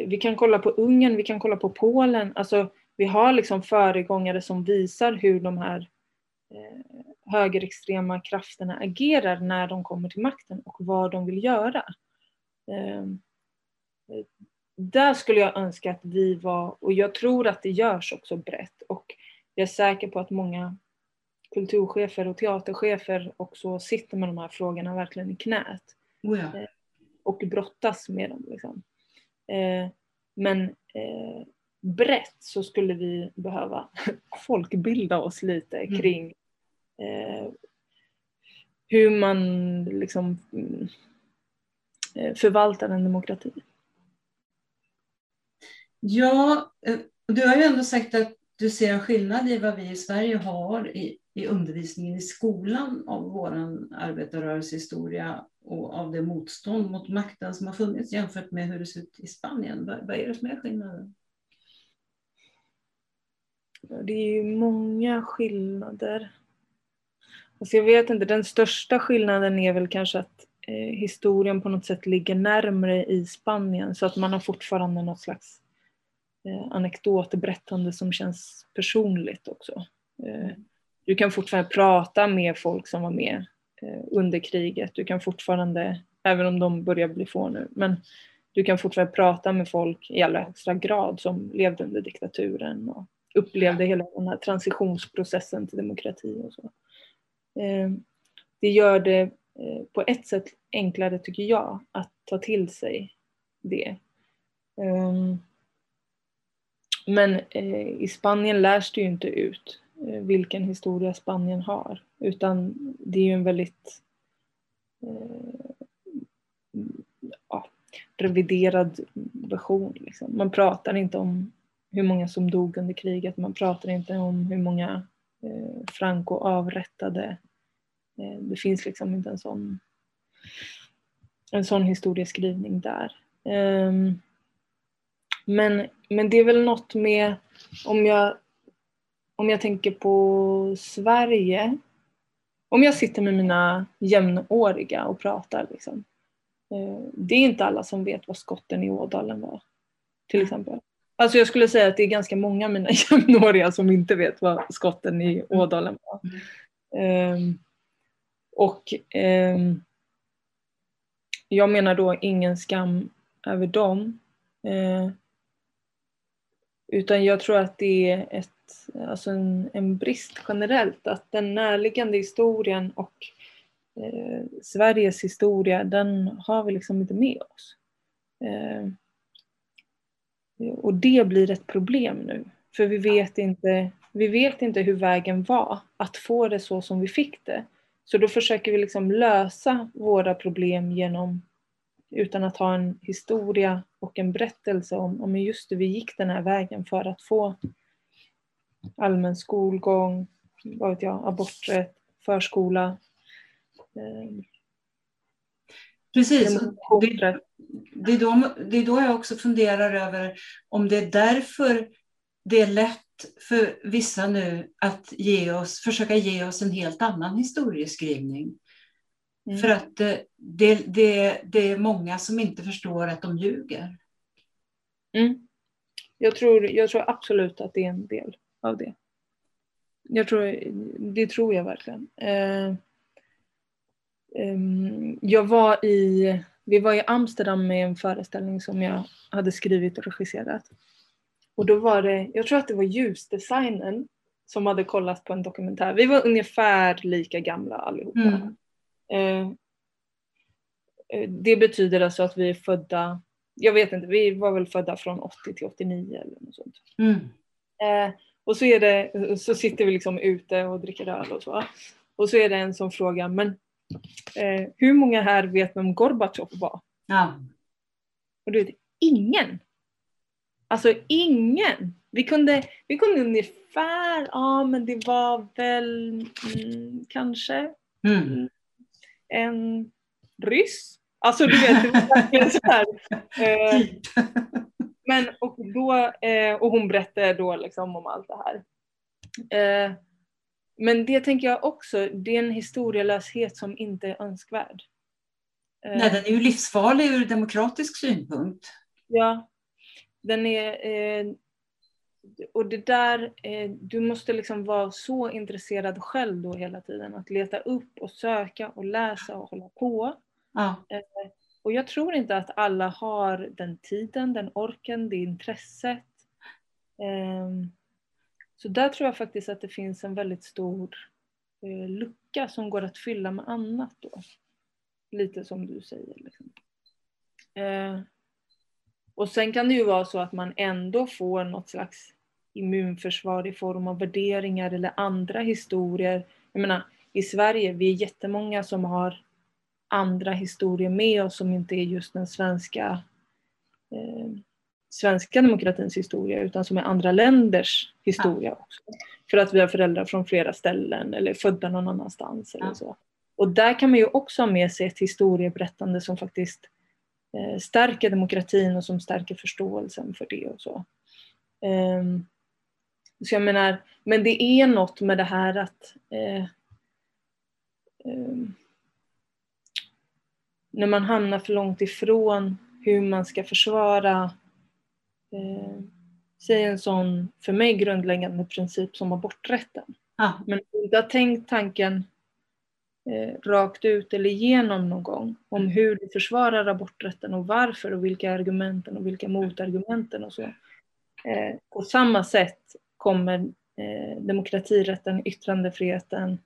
vi kan kolla på Ungern, vi kan kolla på Polen. Alltså, vi har liksom föregångare som visar hur de här eh, högerextrema krafterna agerar när de kommer till makten och vad de vill göra. Ehm, eh, där skulle jag önska att vi var, och jag tror att det görs också brett och jag är säker på att många kulturchefer och teaterchefer också sitter med de här frågorna verkligen i knät Oh ja. och brottas med dem. Liksom. Eh, men eh, brett så skulle vi behöva folkbilda oss lite Mm. kring eh, hur man liksom eh, förvaltar en demokrati. Ja, eh, du har ju ändå sagt att du ser en skillnad i vad vi i Sverige har i, i undervisningen i skolan av vår arbetarrörelsehistoria och av det motstånd mot makten som har funnits jämfört med hur det ser ut i Spanien. Vad, vad är det som är skillnaden? Det är ju många skillnader. Alltså jag vet inte, den största skillnaden är väl kanske att eh, historien på något sätt ligger närmre i Spanien så att man har fortfarande något slags eh, anekdotberättande som känns personligt också. Eh, du kan fortfarande prata med folk som var med eh, under kriget. Du kan fortfarande, även om de börjar bli få nu, men du kan fortfarande prata med folk i allra högsta grad som levde under diktaturen och upplevde hela den här transitionsprocessen till demokrati och så. Ehm, det gör det eh, på ett sätt enklare, tycker jag, att ta till sig det. Ehm, men eh, i Spanien lärs det ju inte ut eh, vilken historia Spanien har, utan det är ju en väldigt ja, reviderad version. Liksom. Man pratar inte om hur många som dog under kriget, man pratar inte om hur många eh, Franco avrättade. Eh, det finns liksom inte en sån, en sån historieskrivning där. Eh, men, men det är väl något med, om jag, om jag tänker på Sverige, om jag sitter med mina jämnåriga och pratar liksom, eh, det är inte alla som vet vad skotten i Ådalen var. Till exempel. Alltså jag skulle säga att det är ganska många av mina jämnåriga som inte vet vad skotten i Ådalen var. Um, och um, jag menar då ingen skam över dem. Uh, utan jag tror att det är ett, alltså en, en brist generellt att den närliggande historien och uh, Sveriges historia den har vi liksom inte med oss. Uh, och det blir ett problem nu. För vi vet, inte, vi vet inte hur vägen var att få det så som vi fick det. Så då försöker vi liksom lösa våra problem genom utan att ha en historia och en berättelse om, om just det, vi gick den här vägen för att få allmän skolgång, vad vet jag, aborträtt, förskola. Eh, Precis. Det, det, är då, det är då jag också funderar över om det är därför det är lätt för vissa nu att ge oss, försöka ge oss en helt annan historieskrivning. Mm. För att det, det, det, det, är många som inte förstår att de ljuger. Mm. Jag, tror, jag tror absolut att det är en del av det. Jag tror, det tror jag verkligen. Eh, Ehm, jag var i, vi var i Amsterdam med en föreställning som jag hade skrivit och regisserat. Och då var det, jag tror att det var ljusdesignen som hade kollat på en dokumentär. Vi var ungefär lika gamla allihopa. Mm. Ehm, eh, det betyder alltså att vi är födda, jag vet inte, vi var väl födda från 80 till 89 eller något sånt. Mm. Eh, och så, är det, så sitter vi liksom ute och dricker öl och så. Och så är det en som frågar, men Eh, hur många här vet vem Gorbatjov var? Ja. Och du vet, ingen. Alltså ingen. Vi kunde, vi kunde ungefär, ja men det var väl mm, kanske mm. en ryss. Alltså du vet, det var verkligen så här. Eh, men och, då, eh, och hon berättade då liksom om allt det här. Eh, men det tänker jag också, det är en historielöshet som inte är önskvärd. Nej, den är ju livsfarlig ur demokratisk synpunkt. Ja, den är... Eh, och det där, eh, du måste liksom vara så intresserad själv då hela tiden. Att leta upp och söka och läsa och hålla på. Ja. Eh, och jag tror inte att alla har den tiden, den orken, det intresset. Eh, så där tror jag faktiskt att det finns en väldigt stor eh, lucka som går att fylla med annat då. Lite som du säger. Liksom. Eh, och sen kan det ju vara så att man ändå får något slags immunförsvar i form av värderingar eller andra historier. Jag menar, i Sverige, vi är jättemånga som har andra historier med oss som inte är just den svenska eh, svenska demokratins historia utan som är andra länders historia ja. också. För att vi har föräldrar från flera ställen eller födda någon annanstans. Eller ja. så. Och där kan man ju också ha med sig ett historieberättande som faktiskt eh, stärker demokratin och som stärker förståelsen för det och så. Um, så jag menar, men det är något med det här att eh, um, när man hamnar för långt ifrån hur man ska försvara eh, säg en sån för mig grundläggande princip som aborträtten. Ah. Men om du inte har tänkt tanken eh, rakt ut eller igenom någon gång om mm. hur du försvarar aborträtten och varför och vilka argumenten och vilka motargumenten och så. Eh, på samma sätt kommer eh, demokratirätten, yttrandefriheten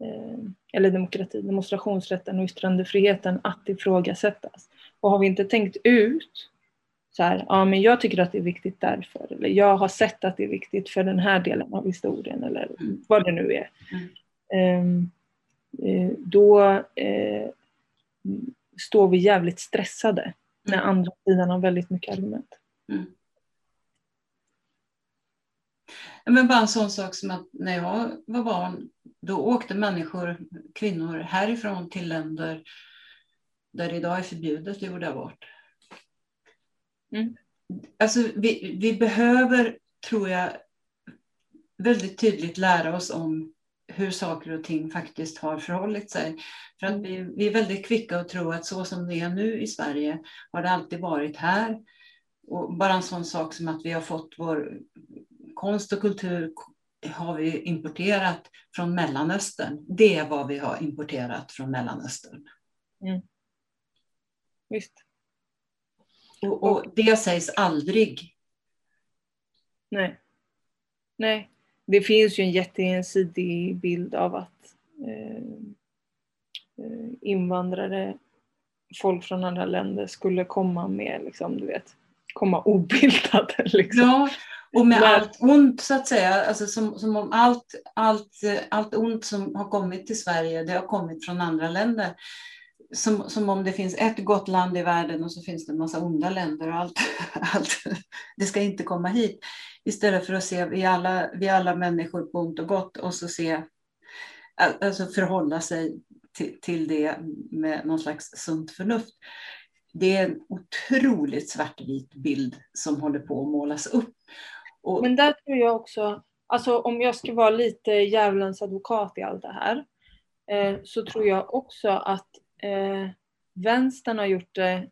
eh, eller demokrati, demonstrationsrätten och yttrandefriheten att ifrågasättas. Och har vi inte tänkt ut så här, ja men jag tycker att det är viktigt därför, eller jag har sett att det är viktigt för den här delen av historien, eller mm. vad det nu är. Mm. Um, då, uh, står vi jävligt stressade när andra sidan har väldigt mycket argument. Mm. Men bara en sån sak som att när jag var barn, då åkte människor, kvinnor, härifrån till länder där det idag är förbjudet att jorda abort. Mm. Alltså, vi, vi behöver, tror jag, väldigt tydligt lära oss om hur saker och ting faktiskt har förhållit sig. För att vi, vi är väldigt kvicka att tro att så som det är nu i Sverige har det alltid varit här. Och bara en sån sak som att vi har fått vår konst och kultur har vi importerat från Mellanöstern. Det är vad vi har importerat från Mellanöstern. Mm. Visst. Och, och, det sägs aldrig. Nej. Nej. Det finns ju en jätteensidig bild av att eh, eh, invandrare, folk från andra länder skulle komma med, liksom, du vet, komma obildade. Liksom. Ja, och med Men... allt ont så att säga, alltså som, som om allt, allt, allt ont som har kommit till Sverige, det har kommit från andra länder. Som, som om det finns ett gott land i världen och så finns det en massa onda länder och allt, allt det ska inte komma hit. Istället för att se vi alla, vi alla människor på ont och gott och så se, alltså förhålla sig till, till det med någon slags sunt förnuft. Det är en otroligt svartvit bild som håller på att målas upp. Och... Men där tror jag också, alltså om jag ska vara lite djävulens advokat i allt det här, eh, så tror jag också att eh, vänstern har gjort det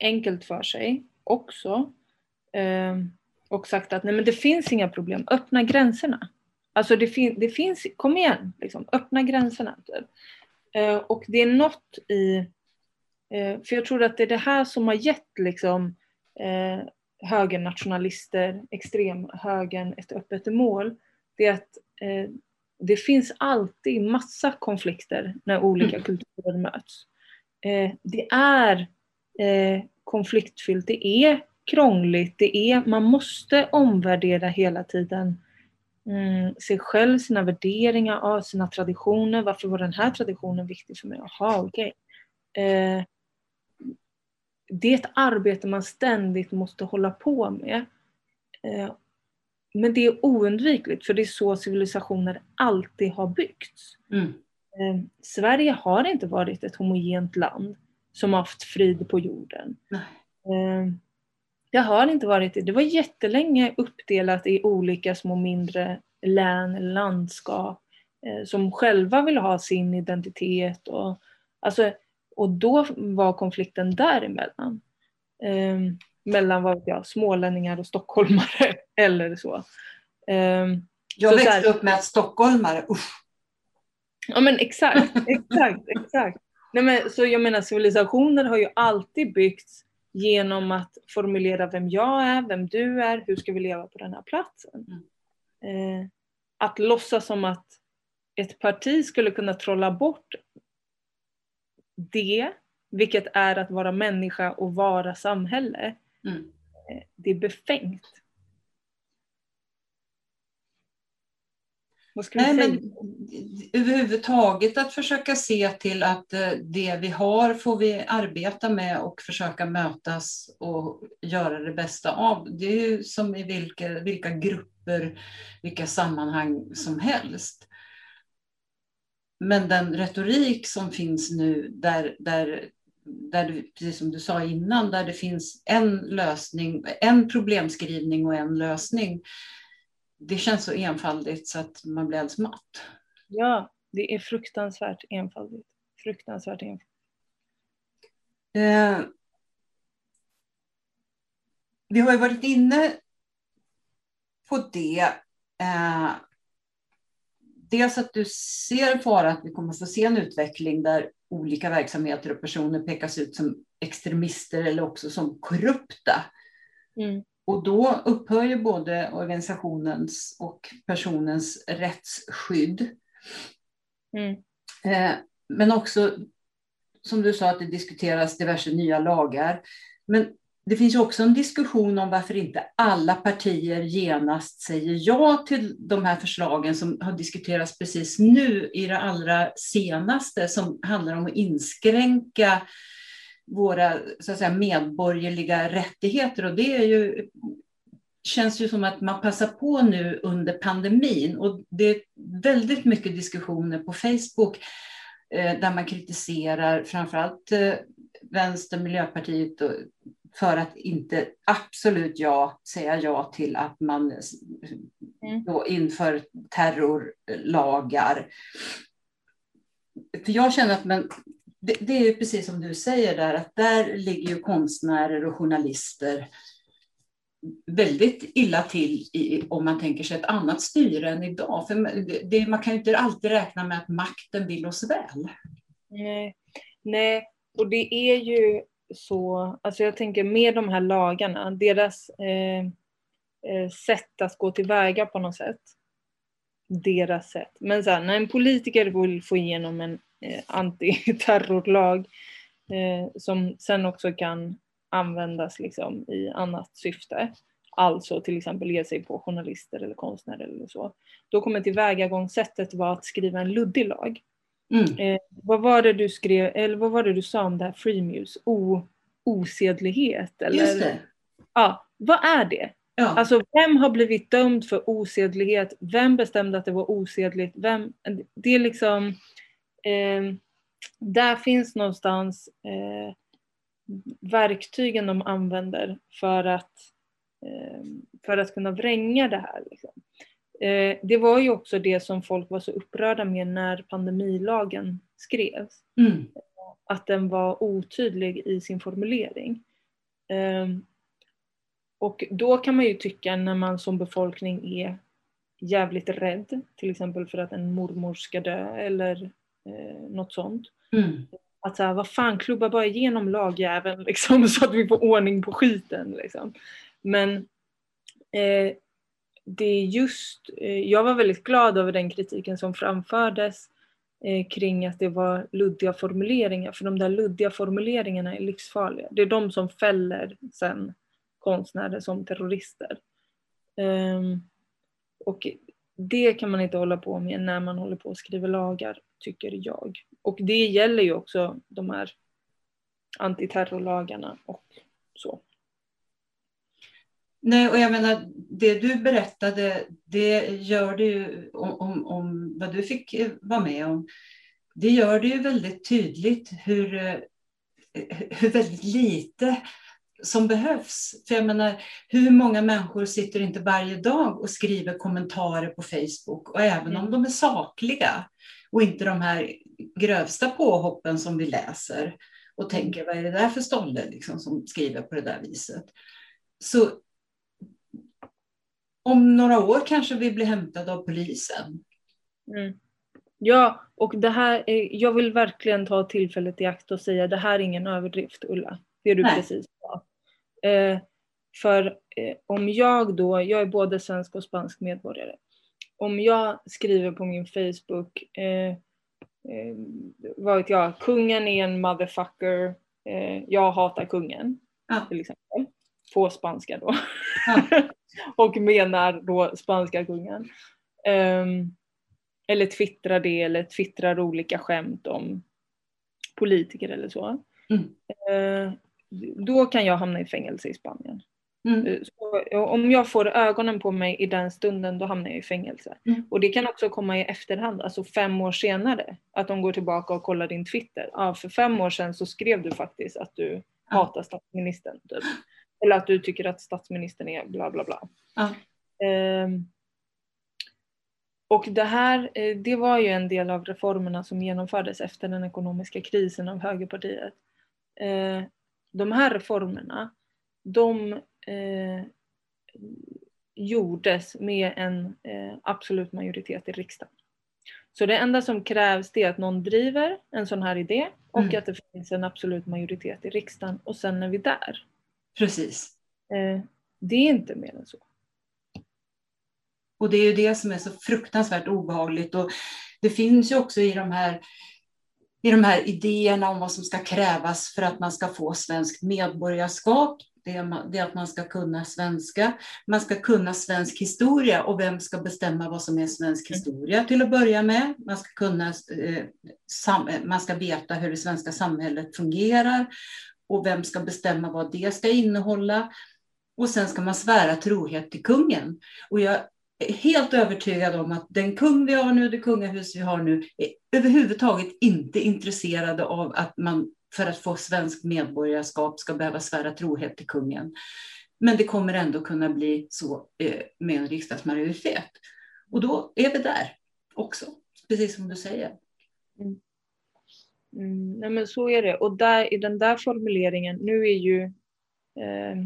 enkelt för sig också. Eh, och sagt att nej men det finns inga problem, öppna gränserna. Alltså det, fin det finns, kom igen, liksom, öppna gränserna. Typ. Eh, och det är något i, eh, för jag tror att det är det här som har gett liksom, eh, högernationalister, extremhögern, ett öppet mål. Det är att eh, det finns alltid massa konflikter när olika mm. kulturer möts. Eh, det är eh, konfliktfyllt, det är krångligt, det är, man måste omvärdera hela tiden mm, sig själv, sina värderingar, sina traditioner. Varför var den här traditionen viktig för mig? Jaha, okej. Okay. Eh, det är ett arbete man ständigt måste hålla på med. Eh, men det är oundvikligt för det är så civilisationer alltid har byggts. Mm. Eh, Sverige har inte varit ett homogent land som har haft frid på jorden. Eh, det har inte varit det. Det var jättelänge uppdelat i olika små mindre län, landskap som själva ville ha sin identitet. Och, alltså, och då var konflikten däremellan. Mellan vad jag, smålänningar och stockholmare eller så. Eh, jag så växte här, upp med att stockholmare, usch. Ja men exakt, exakt, exakt. Nej, men, så jag menar civilisationer har ju alltid byggts genom att formulera vem jag är, vem du är, hur ska vi leva på den här platsen. Mm. Eh, att låtsas som att ett parti skulle kunna trolla bort det, vilket är att vara människa och vara samhälle, mm. Eh, det är befängt. Vad ska Nej? Men, överhuvudtaget att försöka se till att eh, det vi har får vi arbeta med och försöka mötas och göra det bästa av. Det är ju som i vilka, vilka grupper, vilka sammanhang som helst. Men den retorik som finns nu där, där, där du, precis som du sa innan, där det finns en lösning, en problemskrivning och en lösning. Det känns så enfaldigt så att man blir alldeles matt. Ja, det är fruktansvärt enfaldigt. Fruktansvärt enfaldigt. Eh, vi har ju varit inne på det. Eh, dels att du ser en fara att vi kommer få se en utveckling där olika verksamheter och personer pekas ut som extremister eller också som korrupta. Mm. Och då upphör ju både organisationens och personens rättsskydd. Mm. Eh, men också, som du sa, att det diskuteras diverse nya lagar. Men det finns också en diskussion om varför inte alla partier genast säger ja till de här förslagen som har diskuterats precis nu i det allra senaste som handlar om att inskränka våra så att säga, medborgerliga rättigheter. Och det är ju, känns ju som att man passar på nu under pandemin. Och det är väldigt mycket diskussioner på Facebook eh, där man kritiserar framförallt eh, Vänster, Miljöpartiet och för att inte absolut ja, säga ja till att man mm. då inför terrorlagar. För jag känner att man, det, det är precis som du säger där, att där ligger ju konstnärer och journalister väldigt illa till i, om man tänker sig ett annat styre än idag. För det, man kan ju inte alltid räkna med att makten vill oss väl. Nej, Nej. och det är ju så, alltså jag tänker med de här lagarna, deras eh, eh, sätt att gå tillväga på något sätt. Deras sätt. Men så här, när en politiker vill få igenom en eh, antiterrorlag eh, som sen också kan användas liksom i annat syfte, alltså till exempel ge sig på journalister eller konstnärer eller så, då kommer tillvägagångssättet vara att skriva en luddig lag. Mm. Eh, vad var det du skrev, eller vad var det du sa om det här freemuse? O, osedlighet? Eller? Just det. Ja, vad är det? Ja. Alltså vem har blivit dömd för osedlighet? Vem bestämde att det var osedligt? Vem, det är liksom, eh, där finns någonstans eh, verktygen de använder för att, eh, för att kunna vränga det här. Liksom. Eh, det var ju också det som folk var så upprörda med när pandemilagen skrevs. Mm. Att den var otydlig i sin formulering. Ehm, och då kan man ju tycka när man som befolkning är jävligt rädd, till exempel för att en mormor ska dö eller eh, något sånt. Mm. Att såhär, vad fan, klubba bara igenom lagjäveln liksom, så att vi får ordning på skiten. Liksom. Men eh, det är just, eh, jag var väldigt glad över den kritiken som framfördes eh, kring att det var luddiga formuleringar, för de där luddiga formuleringarna är livsfarliga. Det är de som fäller sen konstnärer som terrorister. Ehm, och det kan man inte hålla på med när man håller på att skriva lagar, tycker jag. Och det gäller ju också de här antiterrorlagarna och så. Nej, och jag menar, det du berättade, det gör det ju om, om, om, vad du fick vara med om. Det gör det ju väldigt tydligt hur, hur väldigt lite som behövs. För jag menar, hur många människor sitter inte varje dag och skriver kommentarer på Facebook och även om mm. de är sakliga och inte de här grövsta påhoppen som vi läser och tänker vad är det där för stolle liksom, som skriver på det där viset. Så om några år kanske vi blir hämtade av polisen. Mm. Ja, och det här, jag vill verkligen ta tillfället i akt och säga det här är ingen överdrift Ulla. Det du Nej. precis sa. Eh, för eh, om jag då, jag är både svensk och spansk medborgare. Om jag skriver på min Facebook, eh, eh, vad vet jag, kungen är en motherfucker, eh, jag hatar kungen. Ja. Till exempel. På spanska då. Ja. och menar då spanska kungen. Um, eller twittrar det eller twittrar olika skämt om politiker eller så. Mm. Uh, då kan jag hamna i fängelse i Spanien. Mm. Eh, så, om jag får ögonen på mig i den stunden då hamnar jag i fängelse. Mm. Och det kan också komma i efterhand, alltså fem år senare. Att de går tillbaka och kollar din Twitter. Ja, för fem år sedan så skrev du faktiskt att du hatar statsministern. Typ. Eller att du tycker att statsministern är bla bla bla. Ja. Um, och det här, eh, det var ju en del av reformerna som genomfördes efter den ekonomiska krisen av högerpartiet. Uh, de här reformerna, de uh, gjordes med en uh, absolut majoritet i riksdagen. Så det enda som krävs är att någon driver en sån här idé och mm. att det finns en absolut majoritet i riksdagen och sen är vi där. Precis. Eh, det är inte mer än så. Och det är ju det som är så fruktansvärt obehagligt. Och det finns ju också i de här i de här idéerna om vad som ska krävas för att man ska få svenskt medborgarskap det är, att man ska kunna svenska, man ska kunna svensk historia och vem ska bestämma vad som är svensk historia till att börja med. Man ska, kunna, eh, man ska veta hur det svenska samhället fungerar och vem ska bestämma vad det ska innehålla. Och sen ska man svära trohet till kungen. Och jag är helt övertygad om att den kung vi har nu, det kungahus vi har nu, är överhuvudtaget inte intresserade av att man för att få svenskt medborgarskap ska behöva svära trohet till kungen. Men det kommer ändå kunna bli så eh, med en riksdagsmajoritet. Och då är vi där också, precis som du säger. Mm. Mm, nej men så är det. Och där, i den där formuleringen, nu är ju... Eh,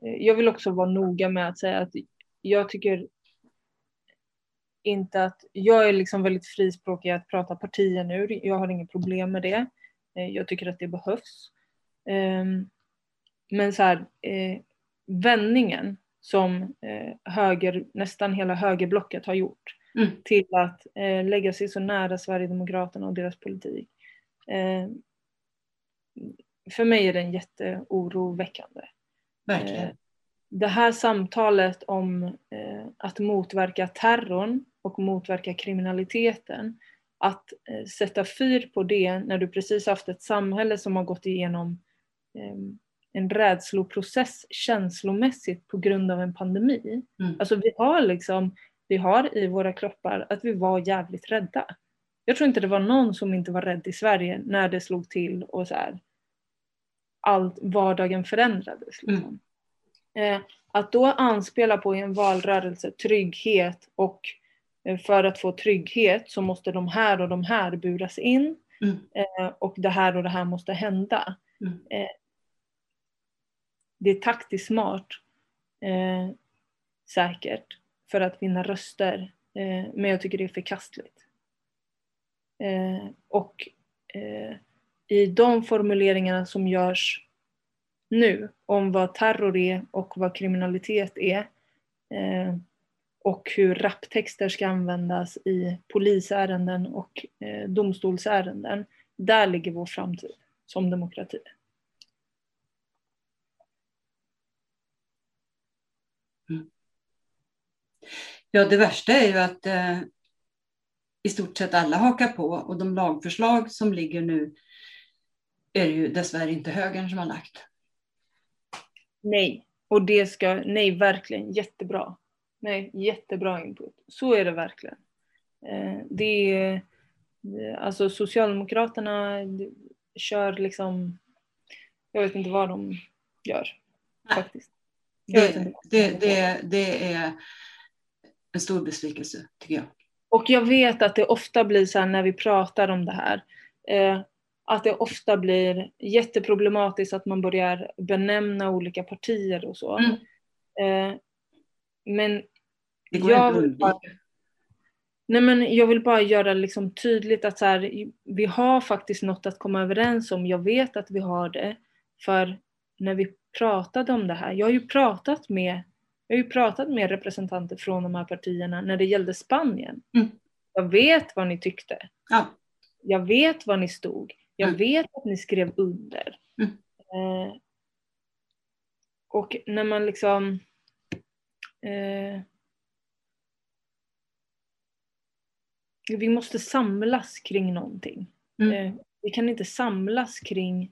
jag vill också vara noga med att säga att jag tycker inte att... Jag är liksom väldigt frispråkig att prata partier nu. Jag har inget problem med det. Eh, jag tycker att det behövs. Ehm, men så här, eh, vändningen som eh, höger, nästan hela högerblocket har gjort mm. till att lägga sig så nära Sverigedemokraterna och deras politik. För mig är den jätteoroväckande. Verkligen. Det här samtalet om att motverka terrorn och motverka kriminaliteten att eh, sätta fyr på det när du precis haft ett samhälle som har gått igenom eh, en rädsloprocess känslomässigt på grund av en pandemi. Mm. Alltså vi har liksom, vi har i våra kroppar att vi var jävligt rädda. Jag tror inte det var någon som inte var rädd i Sverige när det slog till och så här, allt, vardagen förändrades. Liksom. Mm. Eh, att då anspela på i en valrörelse trygghet och Eh, för att få trygghet så måste de här och de här buras in mm. Eh, och det här och det här måste hända. Mm. Eh, det är taktiskt smart, säkert, för att vinna röster. men jag tycker det är förkastligt. Eh, och eh, i de formuleringarna som görs nu om vad terror är och vad kriminalitet är eh, och hur rapptexter ska användas i polisärenden och eh, domstolsärenden. Där ligger vår framtid som demokrati. Mm. Ja, det värsta är ju att eh, i stort sett alla hakar på och de lagförslag som ligger nu är det ju dessvärre inte högern som har lagt. Nej, och det ska, nej verkligen jättebra. Nej, jättebra input. Så är det verkligen. Eh, det är, alltså Socialdemokraterna kör liksom, jag vet inte vad de gör faktiskt. Det, det, det, det är en stor besvikelse tycker jag. Och jag vet att det ofta blir så här när vi pratar om det här, eh, att det ofta blir jätteproblematiskt att man börjar benämna olika partier och så. Mm. Eh, men jag inte bara, Nej men jag vill bara göra liksom tydligt att så här, vi har faktiskt något att komma överens om. Jag vet att vi har det. För när vi pratade om det här, jag har ju pratat med, jag har ju pratat med representanter från de här partierna när det gällde Spanien. Mm. Jag vet vad ni tyckte. Ja. Jag vet var ni stod. Jag mm. vet att ni skrev under. Mm. Eh, och när man liksom eh, vi måste samlas kring någonting. Mm. Eh, vi kan inte samlas kring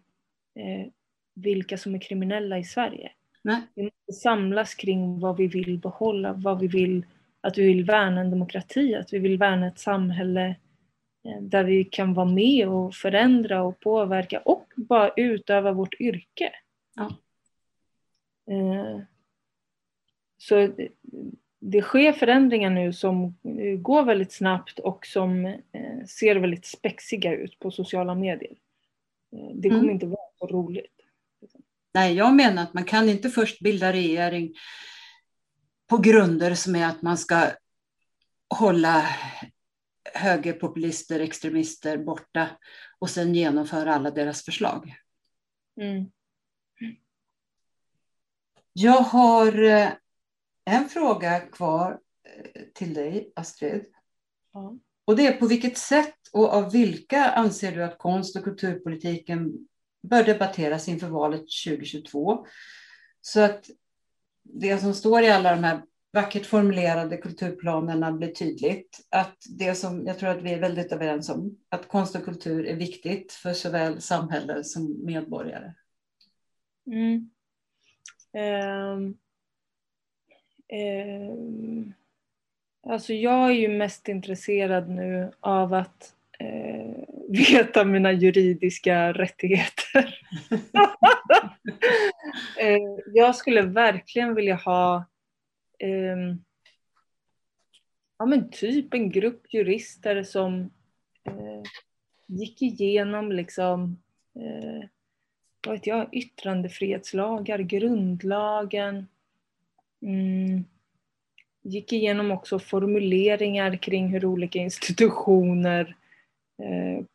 eh, vilka som är kriminella i Sverige. Nej. Vi måste samlas kring vad vi vill behålla, vad vi vill, att vi vill värna en demokrati, att vi vill värna ett samhälle eh, där vi kan vara med och förändra och påverka och bara utöva vårt yrke. Ja. Eh, så det sker förändringar nu som går väldigt snabbt och som eh, ser väldigt spexiga ut på sociala medier. Det kommer mm. inte vara så roligt. Nej, jag menar att man kan inte först bilda regering på grunder som är att man ska hålla högerpopulister, extremister borta och sen genomföra alla deras förslag. Mm. Jag har eh, en fråga kvar eh, till dig, Astrid. Ja. Och det är på vilket sätt och av vilka anser du att konst och kulturpolitiken bör debatteras inför valet 2022? Så att det som står i alla de här vackert formulerade kulturplanerna blir tydligt. Att det som jag tror att vi är väldigt överens om, att konst och kultur är viktigt för såväl samhälle som medborgare. Mm. Um, um, alltså jag är ju mest intresserad nu av att eh, veta mina juridiska rättigheter. uh, jag skulle verkligen vilja ha um, ja, men typ en grupp jurister som uh, gick igenom liksom vad vet jag, yttrandefrihetslagar, grundlagen. Mm. Gick igenom också formuleringar kring hur olika institutioner eh,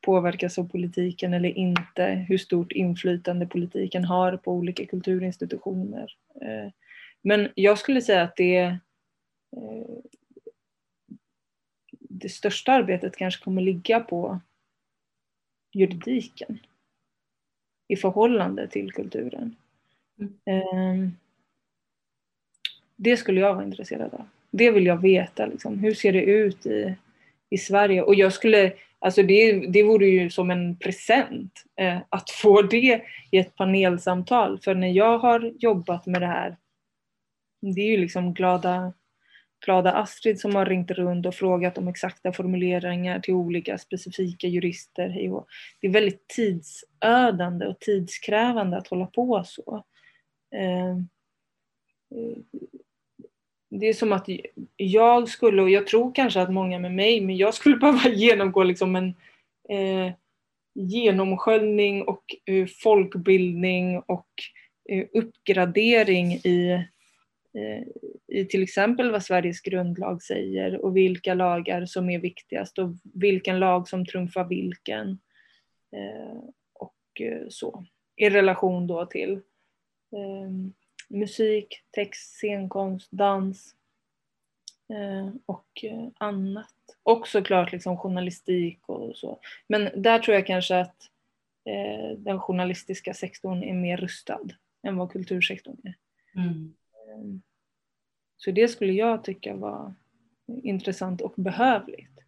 påverkas av politiken eller inte, hur stort inflytande politiken har på olika kulturinstitutioner. Eh, men jag skulle säga att det, eh, det största arbetet kanske kommer ligga på juridiken i förhållande till kulturen. Mm. Ehm, det skulle jag vara intresserad av. Det vill jag veta. Liksom. Hur ser det ut i, i Sverige? Och jag skulle, alltså det, det vore ju som en present eh, att få det i ett panelsamtal. För när jag har jobbat med det här, det är ju liksom glada glada Astrid som har ringt runt och frågat om exakta formuleringar till olika specifika jurister. Det är väldigt tidsödande och tidskrävande att hålla på så. Eh, eh det är som att jag skulle, och jag tror kanske att många med mig, men jag skulle behöva genomgå liksom en eh, genomsköljning och eh, folkbildning och eh, uppgradering i Eh, i till exempel vad Sveriges grundlag säger och vilka lagar som är viktigast och vilken lag som trumfar vilken. Eh, och eh, så. I relation då till eh, musik, text, scenkonst, dans och annat. Och såklart liksom journalistik och så. Men där tror jag kanske att den journalistiska sektorn är mer rustad än vad kultursektorn är. Mm. Så det skulle jag tycka var intressant och behövligt.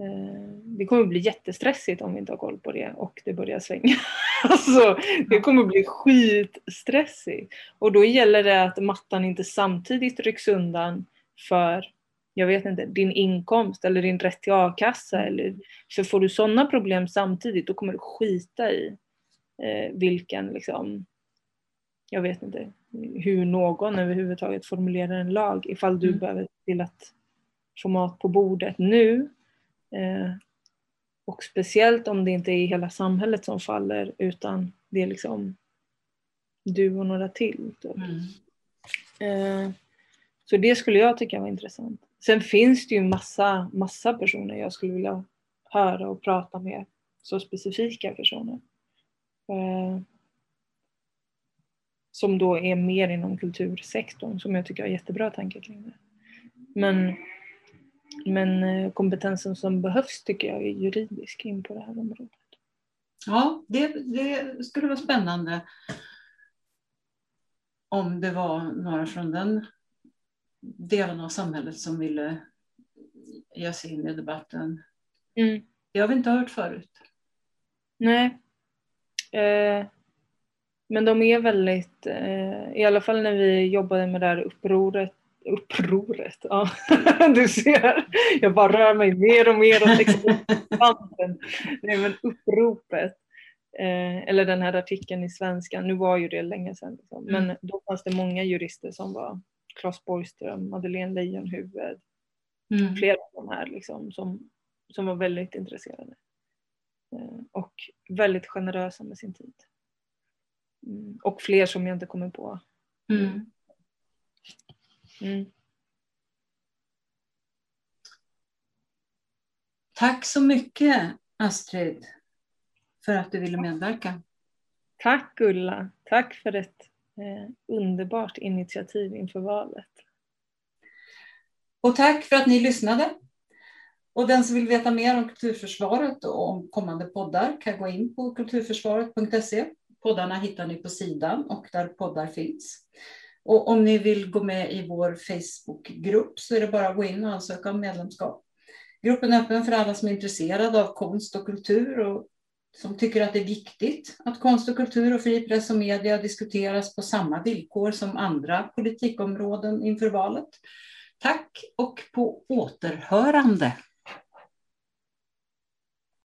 Ehm, det kommer bli jättestressigt om vi inte har koll på det och det börjar svänga. Alltså, det kommer bli skitstressigt. Och då gäller det att mattan inte samtidigt rycks undan för jag vet inte, din inkomst eller din rätt till a-kassa. Eller, för får du sådana problem samtidigt då kommer du skita i eh, vilken liksom, jag vet inte hur någon överhuvudtaget formulerar en lag ifall du mm. behöver till att få mat på bordet nu. Eh, och speciellt om det inte är hela samhället som faller utan det är liksom du och några till. Typ. Mm. Eh, så det skulle jag tycka var intressant. Sen finns det ju massa, massa personer jag skulle vilja höra och prata med. Så specifika personer. Eh, som då är mer inom kultursektorn som jag tycker har jättebra tankar kring det. Men, men eh, kompetensen som behövs tycker jag är juridisk in på det här området. Ja, det, det skulle vara spännande om det var några från den delen av samhället som ville ge sig in i debatten. Mm. Det har vi inte hört förut. Nej. Eh, men de är väldigt, eh, i alla fall när vi jobbade med det här upproret, upproret, ja du ser, jag bara rör mig mer och mer åt expansen. Nej men uppropet, eh, eller den här artikeln i Svenskan, nu var ju det länge sedan, liksom. men mm. då fanns det många jurister som var Claes Borgström, Madeleine Leijonhufvud, mm. flera av de här liksom, som, som var väldigt intresserade. Eh, och väldigt generösa med sin tid. Mm. Och fler som jag inte kommer på. Mm. Tack så mycket Astrid för att du ville medverka. Tack Ulla. Tack för ett eh, underbart initiativ inför valet. Och tack för att ni lyssnade. Och den som vill veta mer om kulturförsvaret och om kommande poddar kan gå in på kulturförsvaret.se Poddarna hittar ni på sidan och där poddar finns. Och om ni vill gå med i vår Facebookgrupp så är det bara att gå in och ansöka om medlemskap. Gruppen är öppen för alla som är intresserade av konst och kultur och som tycker att det är viktigt att konst och kultur och fri press och media diskuteras på samma villkor som andra politikområden inför valet. Tack och på återhörande.